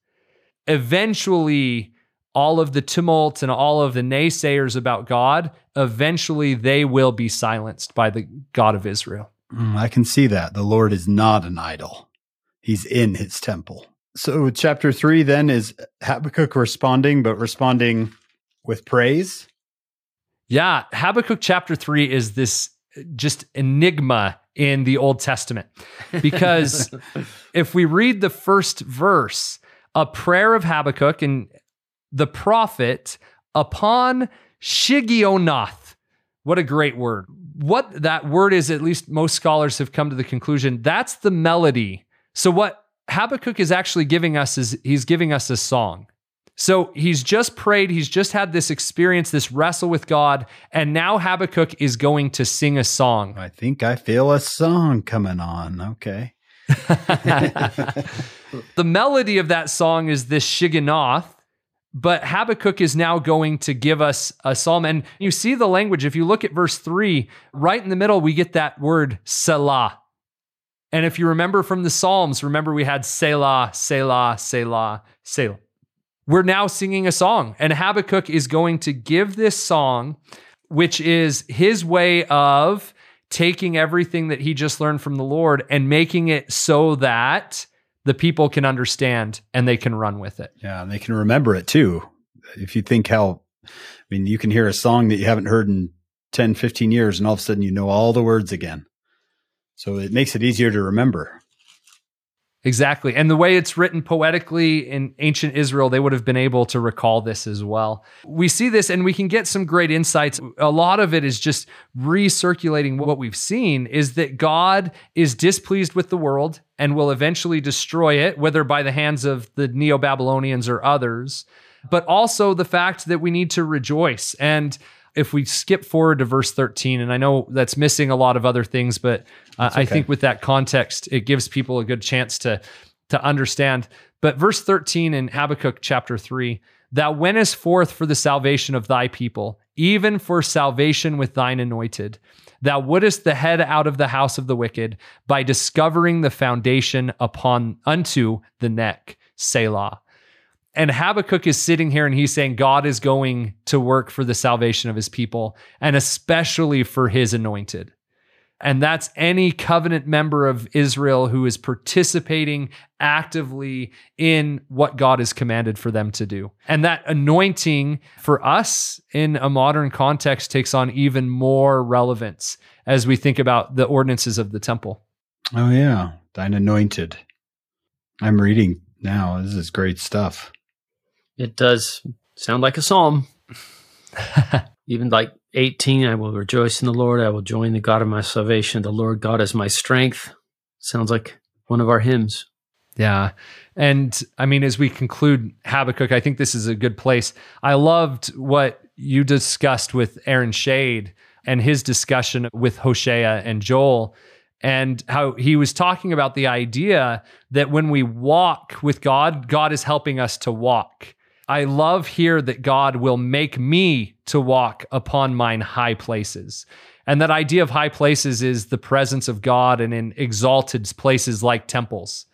Eventually, all of the tumult and all of the naysayers about God, eventually they will be silenced by the God of Israel. Mm, I can see that. The Lord is not an idol, He's in His temple. So, chapter three then is Habakkuk responding, but responding with praise. Yeah, Habakkuk chapter three is this just enigma in the Old Testament because if we read the first verse, a prayer of Habakkuk, and the prophet upon Shigionoth. What a great word. What that word is, at least most scholars have come to the conclusion, that's the melody. So, what Habakkuk is actually giving us is he's giving us a song. So he's just prayed, he's just had this experience, this wrestle with God, and now Habakkuk is going to sing a song. I think I feel a song coming on. Okay. the melody of that song is this Shigionoth, but Habakkuk is now going to give us a psalm. And you see the language. If you look at verse three, right in the middle, we get that word Selah. And if you remember from the Psalms, remember we had Selah, Selah, Selah, Selah. We're now singing a song, and Habakkuk is going to give this song, which is his way of taking everything that he just learned from the Lord and making it so that the people can understand and they can run with it. Yeah, and they can remember it too. If you think how, I mean, you can hear a song that you haven't heard in 10, 15 years, and all of a sudden you know all the words again. So it makes it easier to remember. Exactly. And the way it's written poetically in ancient Israel, they would have been able to recall this as well. We see this and we can get some great insights. A lot of it is just recirculating what we've seen is that God is displeased with the world and will eventually destroy it, whether by the hands of the Neo Babylonians or others, but also the fact that we need to rejoice. And if we skip forward to verse 13, and I know that's missing a lot of other things, but uh, okay. I think with that context, it gives people a good chance to to understand. But verse 13 in Habakkuk chapter 3, thou wentest forth for the salvation of thy people, even for salvation with thine anointed. Thou wouldest the head out of the house of the wicked by discovering the foundation upon unto the neck. Selah. And Habakkuk is sitting here and he's saying God is going to work for the salvation of his people and especially for his anointed. And that's any covenant member of Israel who is participating actively in what God has commanded for them to do. And that anointing for us in a modern context takes on even more relevance as we think about the ordinances of the temple. Oh, yeah. Thine anointed. I'm reading now. This is great stuff. It does sound like a psalm. Even like 18, I will rejoice in the Lord. I will join the God of my salvation. The Lord God is my strength. Sounds like one of our hymns. Yeah. And I mean, as we conclude Habakkuk, I think this is a good place. I loved what you discussed with Aaron Schade and his discussion with Hosea and Joel, and how he was talking about the idea that when we walk with God, God is helping us to walk. I love here that God will make me to walk upon mine high places. And that idea of high places is the presence of God and in exalted places like temples.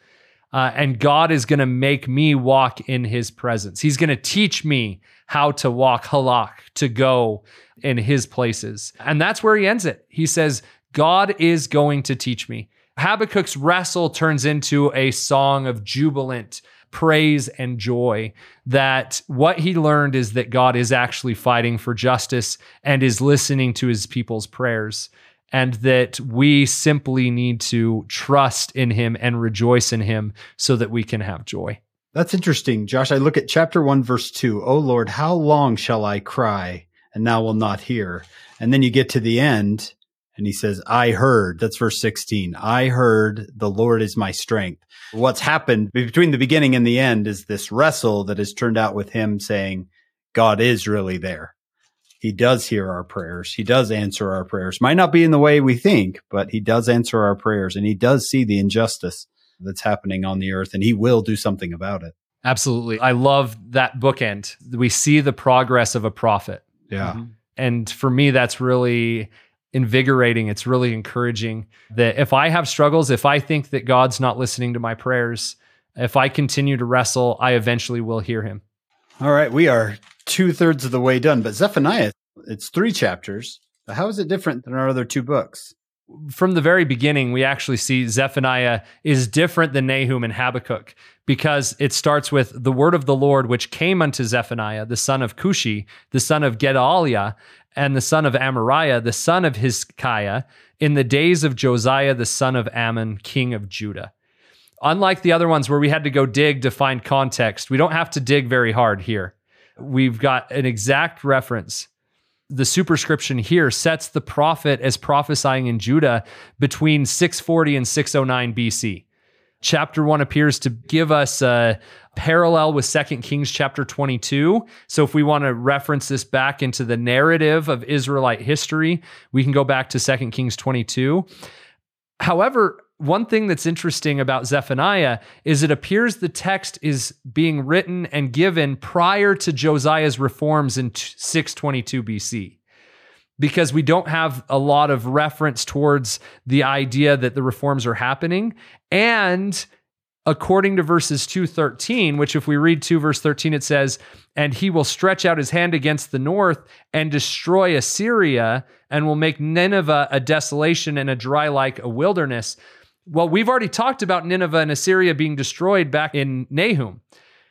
Uh, and God is going to make me walk in his presence. He's going to teach me how to walk halak, to go in his places. And that's where he ends it. He says, God is going to teach me. Habakkuk's wrestle turns into a song of jubilant praise and joy that what he learned is that God is actually fighting for justice and is listening to his people's prayers and that we simply need to trust in him and rejoice in him so that we can have joy. That's interesting, Josh. I look at chapter 1 verse 2. Oh Lord, how long shall I cry and thou will not hear? And then you get to the end and he says, I heard, that's verse 16. I heard the Lord is my strength. What's happened between the beginning and the end is this wrestle that has turned out with him saying, God is really there. He does hear our prayers. He does answer our prayers. Might not be in the way we think, but he does answer our prayers and he does see the injustice that's happening on the earth and he will do something about it. Absolutely. I love that bookend. We see the progress of a prophet. Yeah. Mm-hmm. And for me, that's really invigorating. It's really encouraging that if I have struggles, if I think that God's not listening to my prayers, if I continue to wrestle, I eventually will hear him. All right. We are two thirds of the way done, but Zephaniah, it's three chapters. How is it different than our other two books? From the very beginning, we actually see Zephaniah is different than Nahum and Habakkuk because it starts with the word of the Lord, which came unto Zephaniah, the son of Cushi, the son of Gedaliah, and the son of Amariah, the son of Hizkiah, in the days of Josiah, the son of Amon, king of Judah. Unlike the other ones where we had to go dig to find context, we don't have to dig very hard here. We've got an exact reference. The superscription here sets the prophet as prophesying in Judah between 640 and 609 BC. Chapter 1 appears to give us a, parallel with Second Kings chapter 22. So if we want to reference this back into the narrative of Israelite history, we can go back to Second Kings 22. However, one thing that's interesting about Zephaniah is it appears the text is being written and given prior to Josiah's reforms in 622 BC because we don't have a lot of reference towards the idea that the reforms are happening. And according to verses 213 which if we read 2 verse 13 it says and he will stretch out his hand against the north and destroy assyria and will make nineveh a desolation and a dry like a wilderness. Well we've already talked about nineveh and assyria being destroyed back in nahum.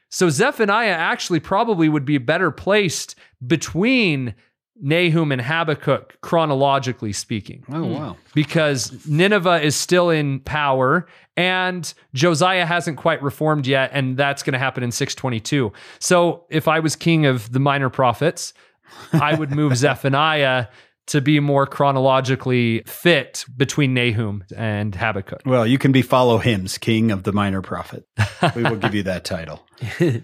So zephaniah actually probably would be better placed between Nahum and Habakkuk chronologically speaking Oh, hmm. wow. because Nineveh is still in power and Josiah hasn't quite reformed yet and that's going to happen in 622. So if I was king of the minor prophets, I would move Zephaniah to be more chronologically fit between Nahum and Habakkuk. Well, you can be Follow Him's, king of the minor prophet. We will give you that title.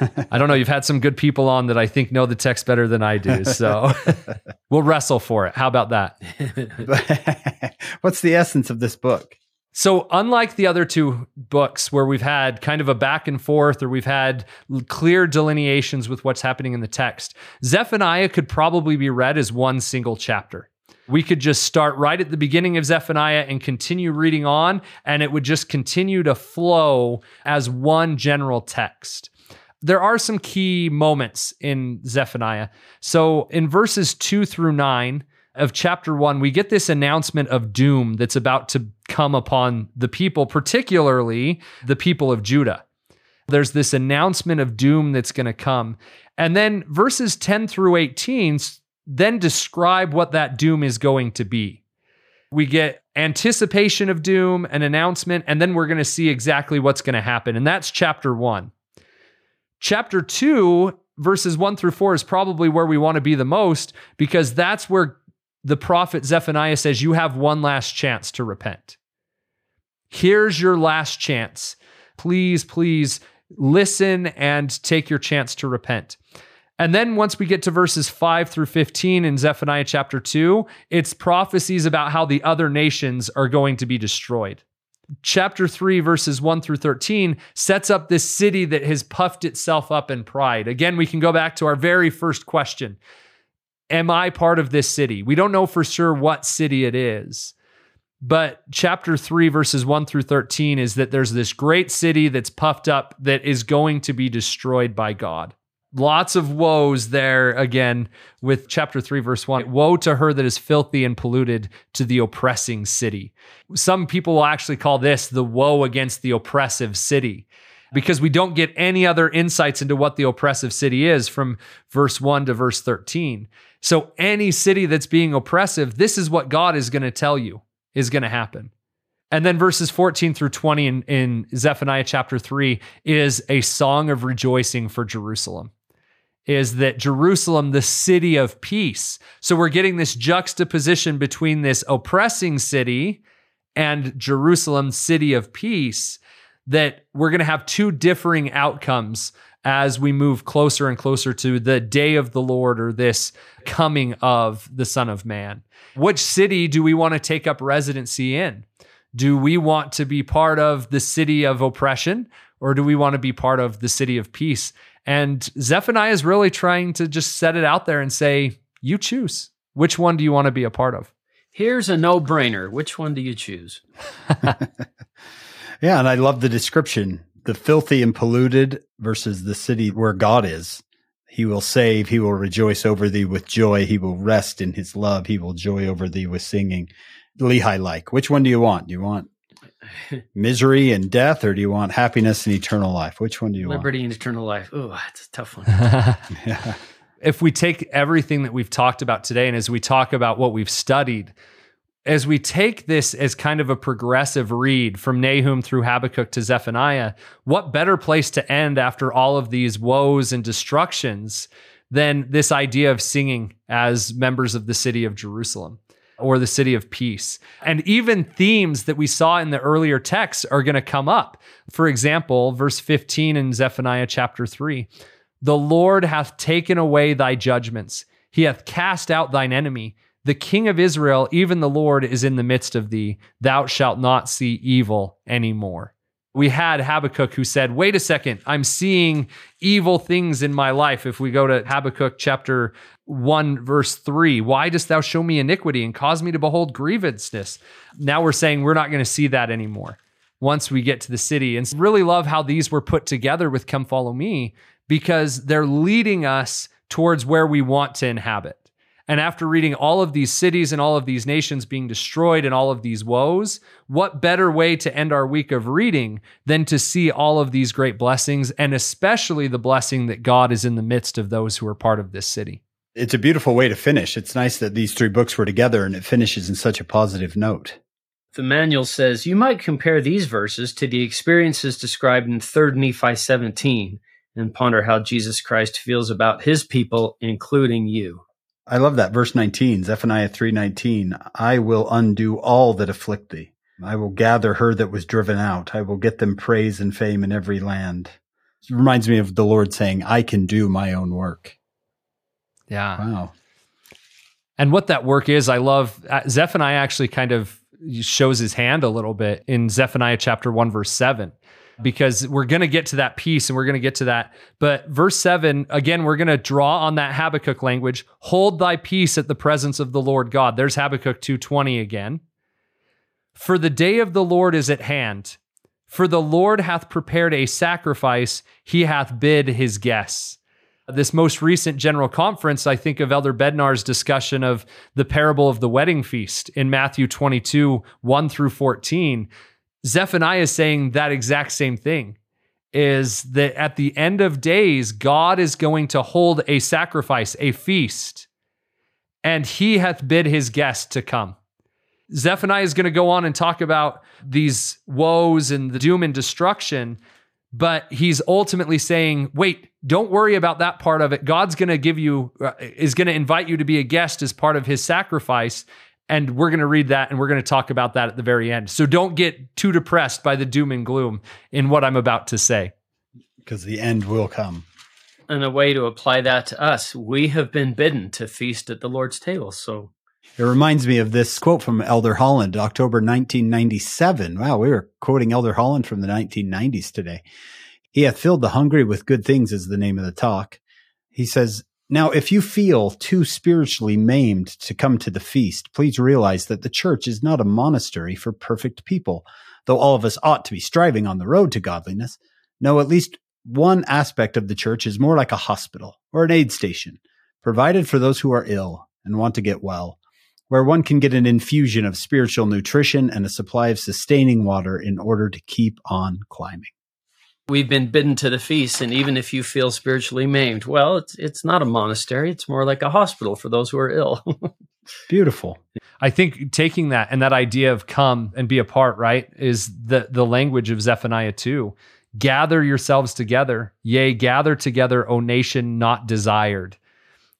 I don't know, you've had some good people on that I think know the text better than I do. So we'll wrestle for it. How about that? What's the essence of this book? So, unlike the other two books where we've had kind of a back and forth or we've had clear delineations with what's happening in the text, Zephaniah could probably be read as one single chapter. We could just start right at the beginning of Zephaniah and continue reading on, and it would just continue to flow as one general text. There are some key moments in Zephaniah. So, in verses two through nine, of chapter one, we get this announcement of doom that's about to come upon the people, particularly the people of Judah. There's this announcement of doom that's going to come. And then verses 10 through 18 then describe what that doom is going to be. We get anticipation of doom, an announcement, and then we're going to see exactly what's going to happen. And that's chapter one. Chapter two, verses one through four, is probably where we want to be the most because that's where the prophet Zephaniah says, You have one last chance to repent. Here's your last chance. Please, please listen and take your chance to repent. And then once we get to verses 5 through 15 in Zephaniah chapter 2, it's prophecies about how the other nations are going to be destroyed. Chapter 3, verses 1 through 13, sets up this city that has puffed itself up in pride. Again, we can go back to our very first question Am I part of this city? We don't know for sure what city it is. But chapter 3, verses 1 through 13 is that there's this great city that's puffed up that is going to be destroyed by God. Lots of woes there again with chapter 3, verse 1. Woe to her that is filthy and polluted to the oppressing city. Some people will actually call this the woe against the oppressive city because we don't get any other insights into what the oppressive city is from verse 1 to verse 13. So, any city that's being oppressive, this is what God is going to tell you is going to happen. And then verses 14 through 20 in, in Zephaniah chapter 3 is a song of rejoicing for Jerusalem. Is that Jerusalem, the city of peace? So we're getting this juxtaposition between this oppressing city and Jerusalem, city of peace, that we're going to have two differing outcomes as we move closer and closer to the day of the Lord or this coming of the Son of Man. Which city do we want to take up residency in? Do we want to be part of the city of oppression or do we want to be part of the city of peace? And Zephaniah is really trying to just set it out there and say, you choose. Which one do you want to be a part of? Here's a no brainer. Which one do you choose? Yeah, and I love the description the filthy and polluted versus the city where God is. He will save, he will rejoice over thee with joy, he will rest in his love, he will joy over thee with singing. Lehi like. Which one do you want? Do you want misery and death, or do you want happiness and eternal life? Which one do you Liberty and eternal life. Oh, that's a tough one. Yeah. if we take everything that we've talked about today and as we talk about what we've studied, as we take this as kind of a progressive read from Nahum through Habakkuk to Zephaniah, what better place to end after all of these woes and destructions than this idea of singing as members of the city of Jerusalem? Or the city of peace. And even themes that we saw in the earlier texts are going to come up. For example, verse 15 in Zephaniah chapter 3 The Lord hath taken away thy judgments, he hath cast out thine enemy. The King of Israel, even the Lord, is in the midst of thee. Thou shalt not see evil anymore. We had Habakkuk who said, Wait a second, I'm seeing evil things in my life. If we go to Habakkuk chapter 1, verse 3, why dost thou show me iniquity and cause me to behold grievousness? Now we're saying we're not going to see that anymore once we get to the city. And really love how these were put together with Come Follow Me because they're leading us towards where we want to inhabit. And after reading all of these cities and all of these nations being destroyed and all of these woes, what better way to end our week of reading than to see all of these great blessings and especially the blessing that God is in the midst of those who are part of this city? It's a beautiful way to finish. It's nice that these three books were together and it finishes in such a positive note. The manual says you might compare these verses to the experiences described in 3 Nephi 17 and ponder how Jesus Christ feels about his people, including you. I love that verse 19, Zephaniah 3:19. I will undo all that afflict thee. I will gather her that was driven out. I will get them praise and fame in every land. It reminds me of the Lord saying, I can do my own work. Yeah. Wow. And what that work is, I love uh, Zephaniah actually kind of shows his hand a little bit in Zephaniah chapter 1 verse 7 because we're going to get to that piece and we're going to get to that. But verse 7 again we're going to draw on that Habakkuk language, hold thy peace at the presence of the Lord God. There's Habakkuk 2:20 again. For the day of the Lord is at hand. For the Lord hath prepared a sacrifice, he hath bid his guests this most recent general conference, I think of Elder Bednar's discussion of the parable of the wedding feast in Matthew 22, 1 through 14. Zephaniah is saying that exact same thing is that at the end of days, God is going to hold a sacrifice, a feast, and he hath bid his guests to come. Zephaniah is going to go on and talk about these woes and the doom and destruction but he's ultimately saying, wait, don't worry about that part of it. God's going to give you, uh, is going to invite you to be a guest as part of his sacrifice. And we're going to read that and we're going to talk about that at the very end. So don't get too depressed by the doom and gloom in what I'm about to say. Because the end will come. And a way to apply that to us, we have been bidden to feast at the Lord's table. So it reminds me of this quote from Elder Holland, October 1997. Wow, we were quoting Elder Holland from the 1990s today. He hath filled the hungry with good things is the name of the talk. He says, now, if you feel too spiritually maimed to come to the feast, please realize that the church is not a monastery for perfect people, though all of us ought to be striving on the road to godliness. No, at least one aspect of the church is more like a hospital or an aid station, provided for those who are ill and want to get well where one can get an infusion of spiritual nutrition and a supply of sustaining water in order to keep on climbing. We've been bidden to the feast, and even if you feel spiritually maimed, well, it's it's not a monastery; it's more like a hospital for those who are ill. Beautiful. I think taking that and that idea of come and be a part, right, is the the language of Zephaniah too. Gather yourselves together, yea, gather together, O nation not desired.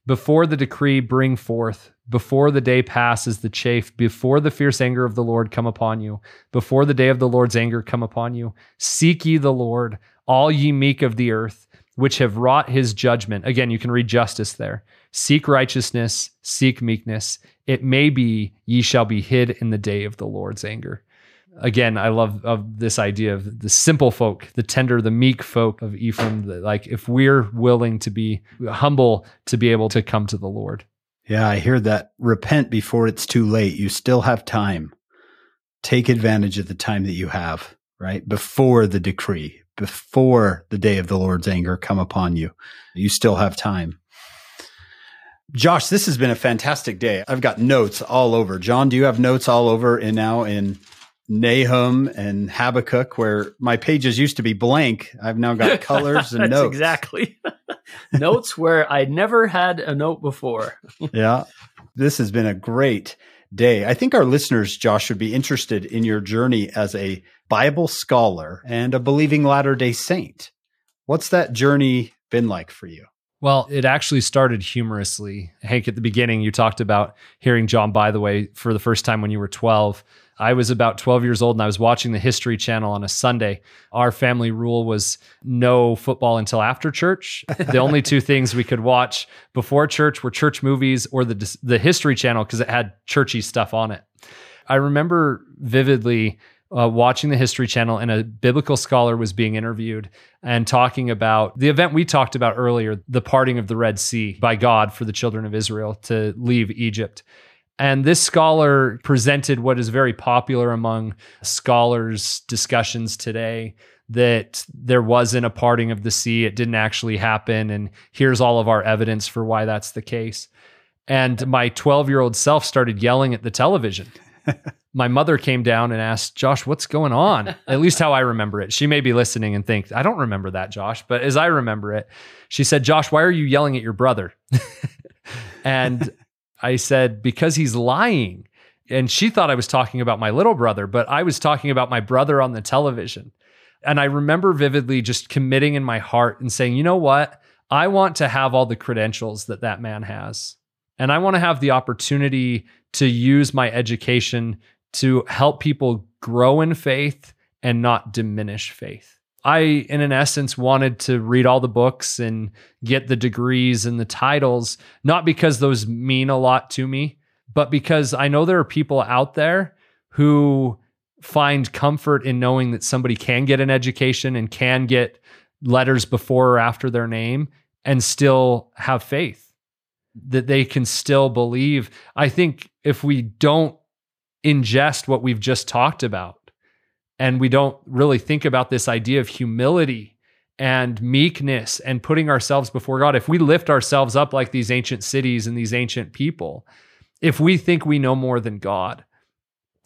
Before the decree, bring forth before the day passes the chafe, before the fierce anger of the Lord come upon you, before the day of the Lord's anger come upon you. Seek ye the Lord, all ye meek of the earth, which have wrought his judgment. Again, you can read justice there. Seek righteousness, seek meekness. It may be ye shall be hid in the day of the Lord's anger. Again, I love of this idea of the simple folk, the tender, the meek folk of Ephraim. Like if we're willing to be humble to be able to come to the Lord. Yeah, I hear that. Repent before it's too late. You still have time. Take advantage of the time that you have, right? Before the decree, before the day of the Lord's anger come upon you. You still have time. Josh, this has been a fantastic day. I've got notes all over. John, do you have notes all over and now in Nahum and Habakkuk, where my pages used to be blank. I've now got colors and notes. Exactly. notes where I never had a note before. yeah. This has been a great day. I think our listeners, Josh, would be interested in your journey as a Bible scholar and a believing Latter day Saint. What's that journey been like for you? Well, it actually started humorously. Hank, at the beginning, you talked about hearing John Bytheway for the first time when you were 12. I was about 12 years old and I was watching the History Channel on a Sunday. Our family rule was no football until after church. The only two things we could watch before church were church movies or the the History Channel because it had churchy stuff on it. I remember vividly uh, watching the History Channel, and a biblical scholar was being interviewed and talking about the event we talked about earlier the parting of the Red Sea by God for the children of Israel to leave Egypt. And this scholar presented what is very popular among scholars' discussions today that there wasn't a parting of the sea, it didn't actually happen. And here's all of our evidence for why that's the case. And my 12 year old self started yelling at the television. my mother came down and asked, Josh, what's going on? At least how I remember it. She may be listening and think, I don't remember that, Josh. But as I remember it, she said, Josh, why are you yelling at your brother? And I said, Because he's lying. And she thought I was talking about my little brother, but I was talking about my brother on the television. And I remember vividly just committing in my heart and saying, You know what? I want to have all the credentials that that man has. And I want to have the opportunity to use my education to help people grow in faith and not diminish faith. I, in an essence, wanted to read all the books and get the degrees and the titles, not because those mean a lot to me, but because I know there are people out there who find comfort in knowing that somebody can get an education and can get letters before or after their name and still have faith that they can still believe. I think if we don't ingest what we've just talked about and we don't really think about this idea of humility and meekness and putting ourselves before God, if we lift ourselves up like these ancient cities and these ancient people, if we think we know more than God,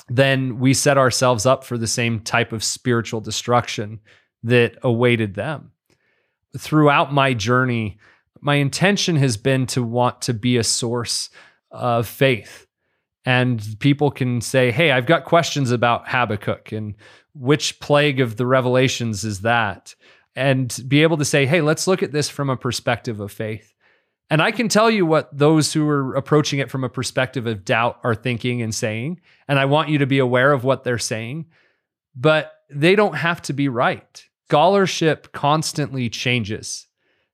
then we set ourselves up for the same type of spiritual destruction that awaited them. Throughout my journey, my intention has been to want to be a source of faith. And people can say, Hey, I've got questions about Habakkuk and which plague of the revelations is that? And be able to say, Hey, let's look at this from a perspective of faith. And I can tell you what those who are approaching it from a perspective of doubt are thinking and saying. And I want you to be aware of what they're saying, but they don't have to be right. Scholarship constantly changes.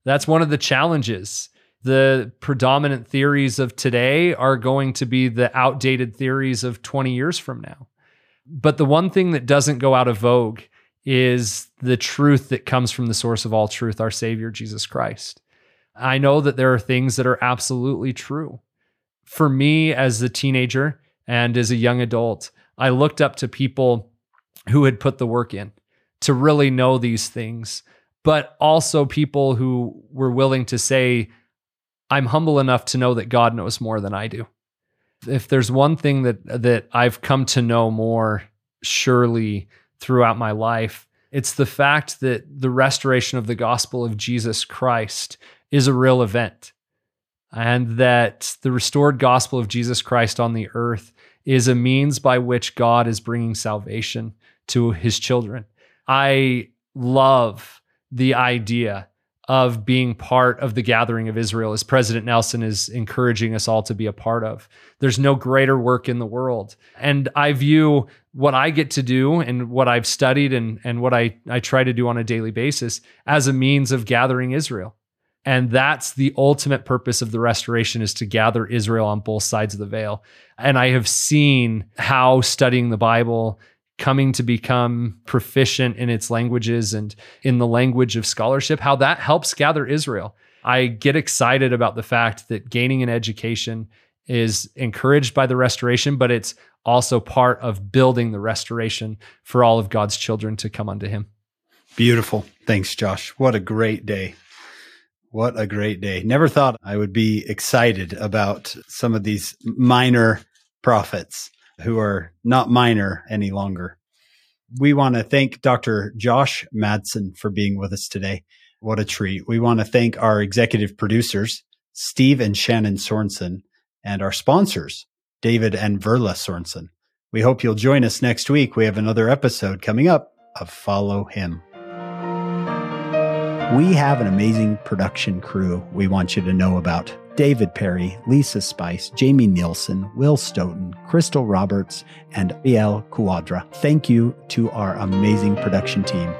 That's one of the challenges. The predominant theories of today are going to be the outdated theories of 20 years from now. But the one thing that doesn't go out of vogue is the truth that comes from the source of all truth, our Savior, Jesus Christ. I know that there are things that are absolutely true. For me, as a teenager and as a young adult, I looked up to people who had put the work in to really know these things, but also people who were willing to say, I'm humble enough to know that God knows more than I do. If there's one thing that that I've come to know more surely throughout my life, it's the fact that the restoration of the gospel of Jesus Christ is a real event. And that the restored gospel of Jesus Christ on the earth is a means by which God is bringing salvation to his children. I love the idea of being part of the gathering of Israel, as President Nelson is encouraging us all to be a part of. There's no greater work in the world. And I view what I get to do and what I've studied and, and what I, I try to do on a daily basis as a means of gathering Israel. And that's the ultimate purpose of the restoration is to gather Israel on both sides of the veil. And I have seen how studying the Bible coming to become proficient in its languages and in the language of scholarship, how that helps gather Israel. I get excited about the fact that gaining an education is encouraged by the restoration, but it's also part of building the restoration for all of God's children to come unto Him. Beautiful. Thanks, Josh. What a great day. What a great day. Never thought I would be excited about some of these minor prophets who are not minor any longer. We want to thank Dr. Josh Matson for being with us today. What a treat. We want to thank our executive producers, Steve and Shannon Sorensen, and our sponsors, David and Verla Sorensen. We hope you'll join us next week. We have another episode coming up of Follow Him. We have an amazing production crew we want you to know about. David Perry, Lisa Spice, Jamie Nielsen, Will Stoughton, Crystal Roberts, and El Quadra. Thank you to our amazing production team.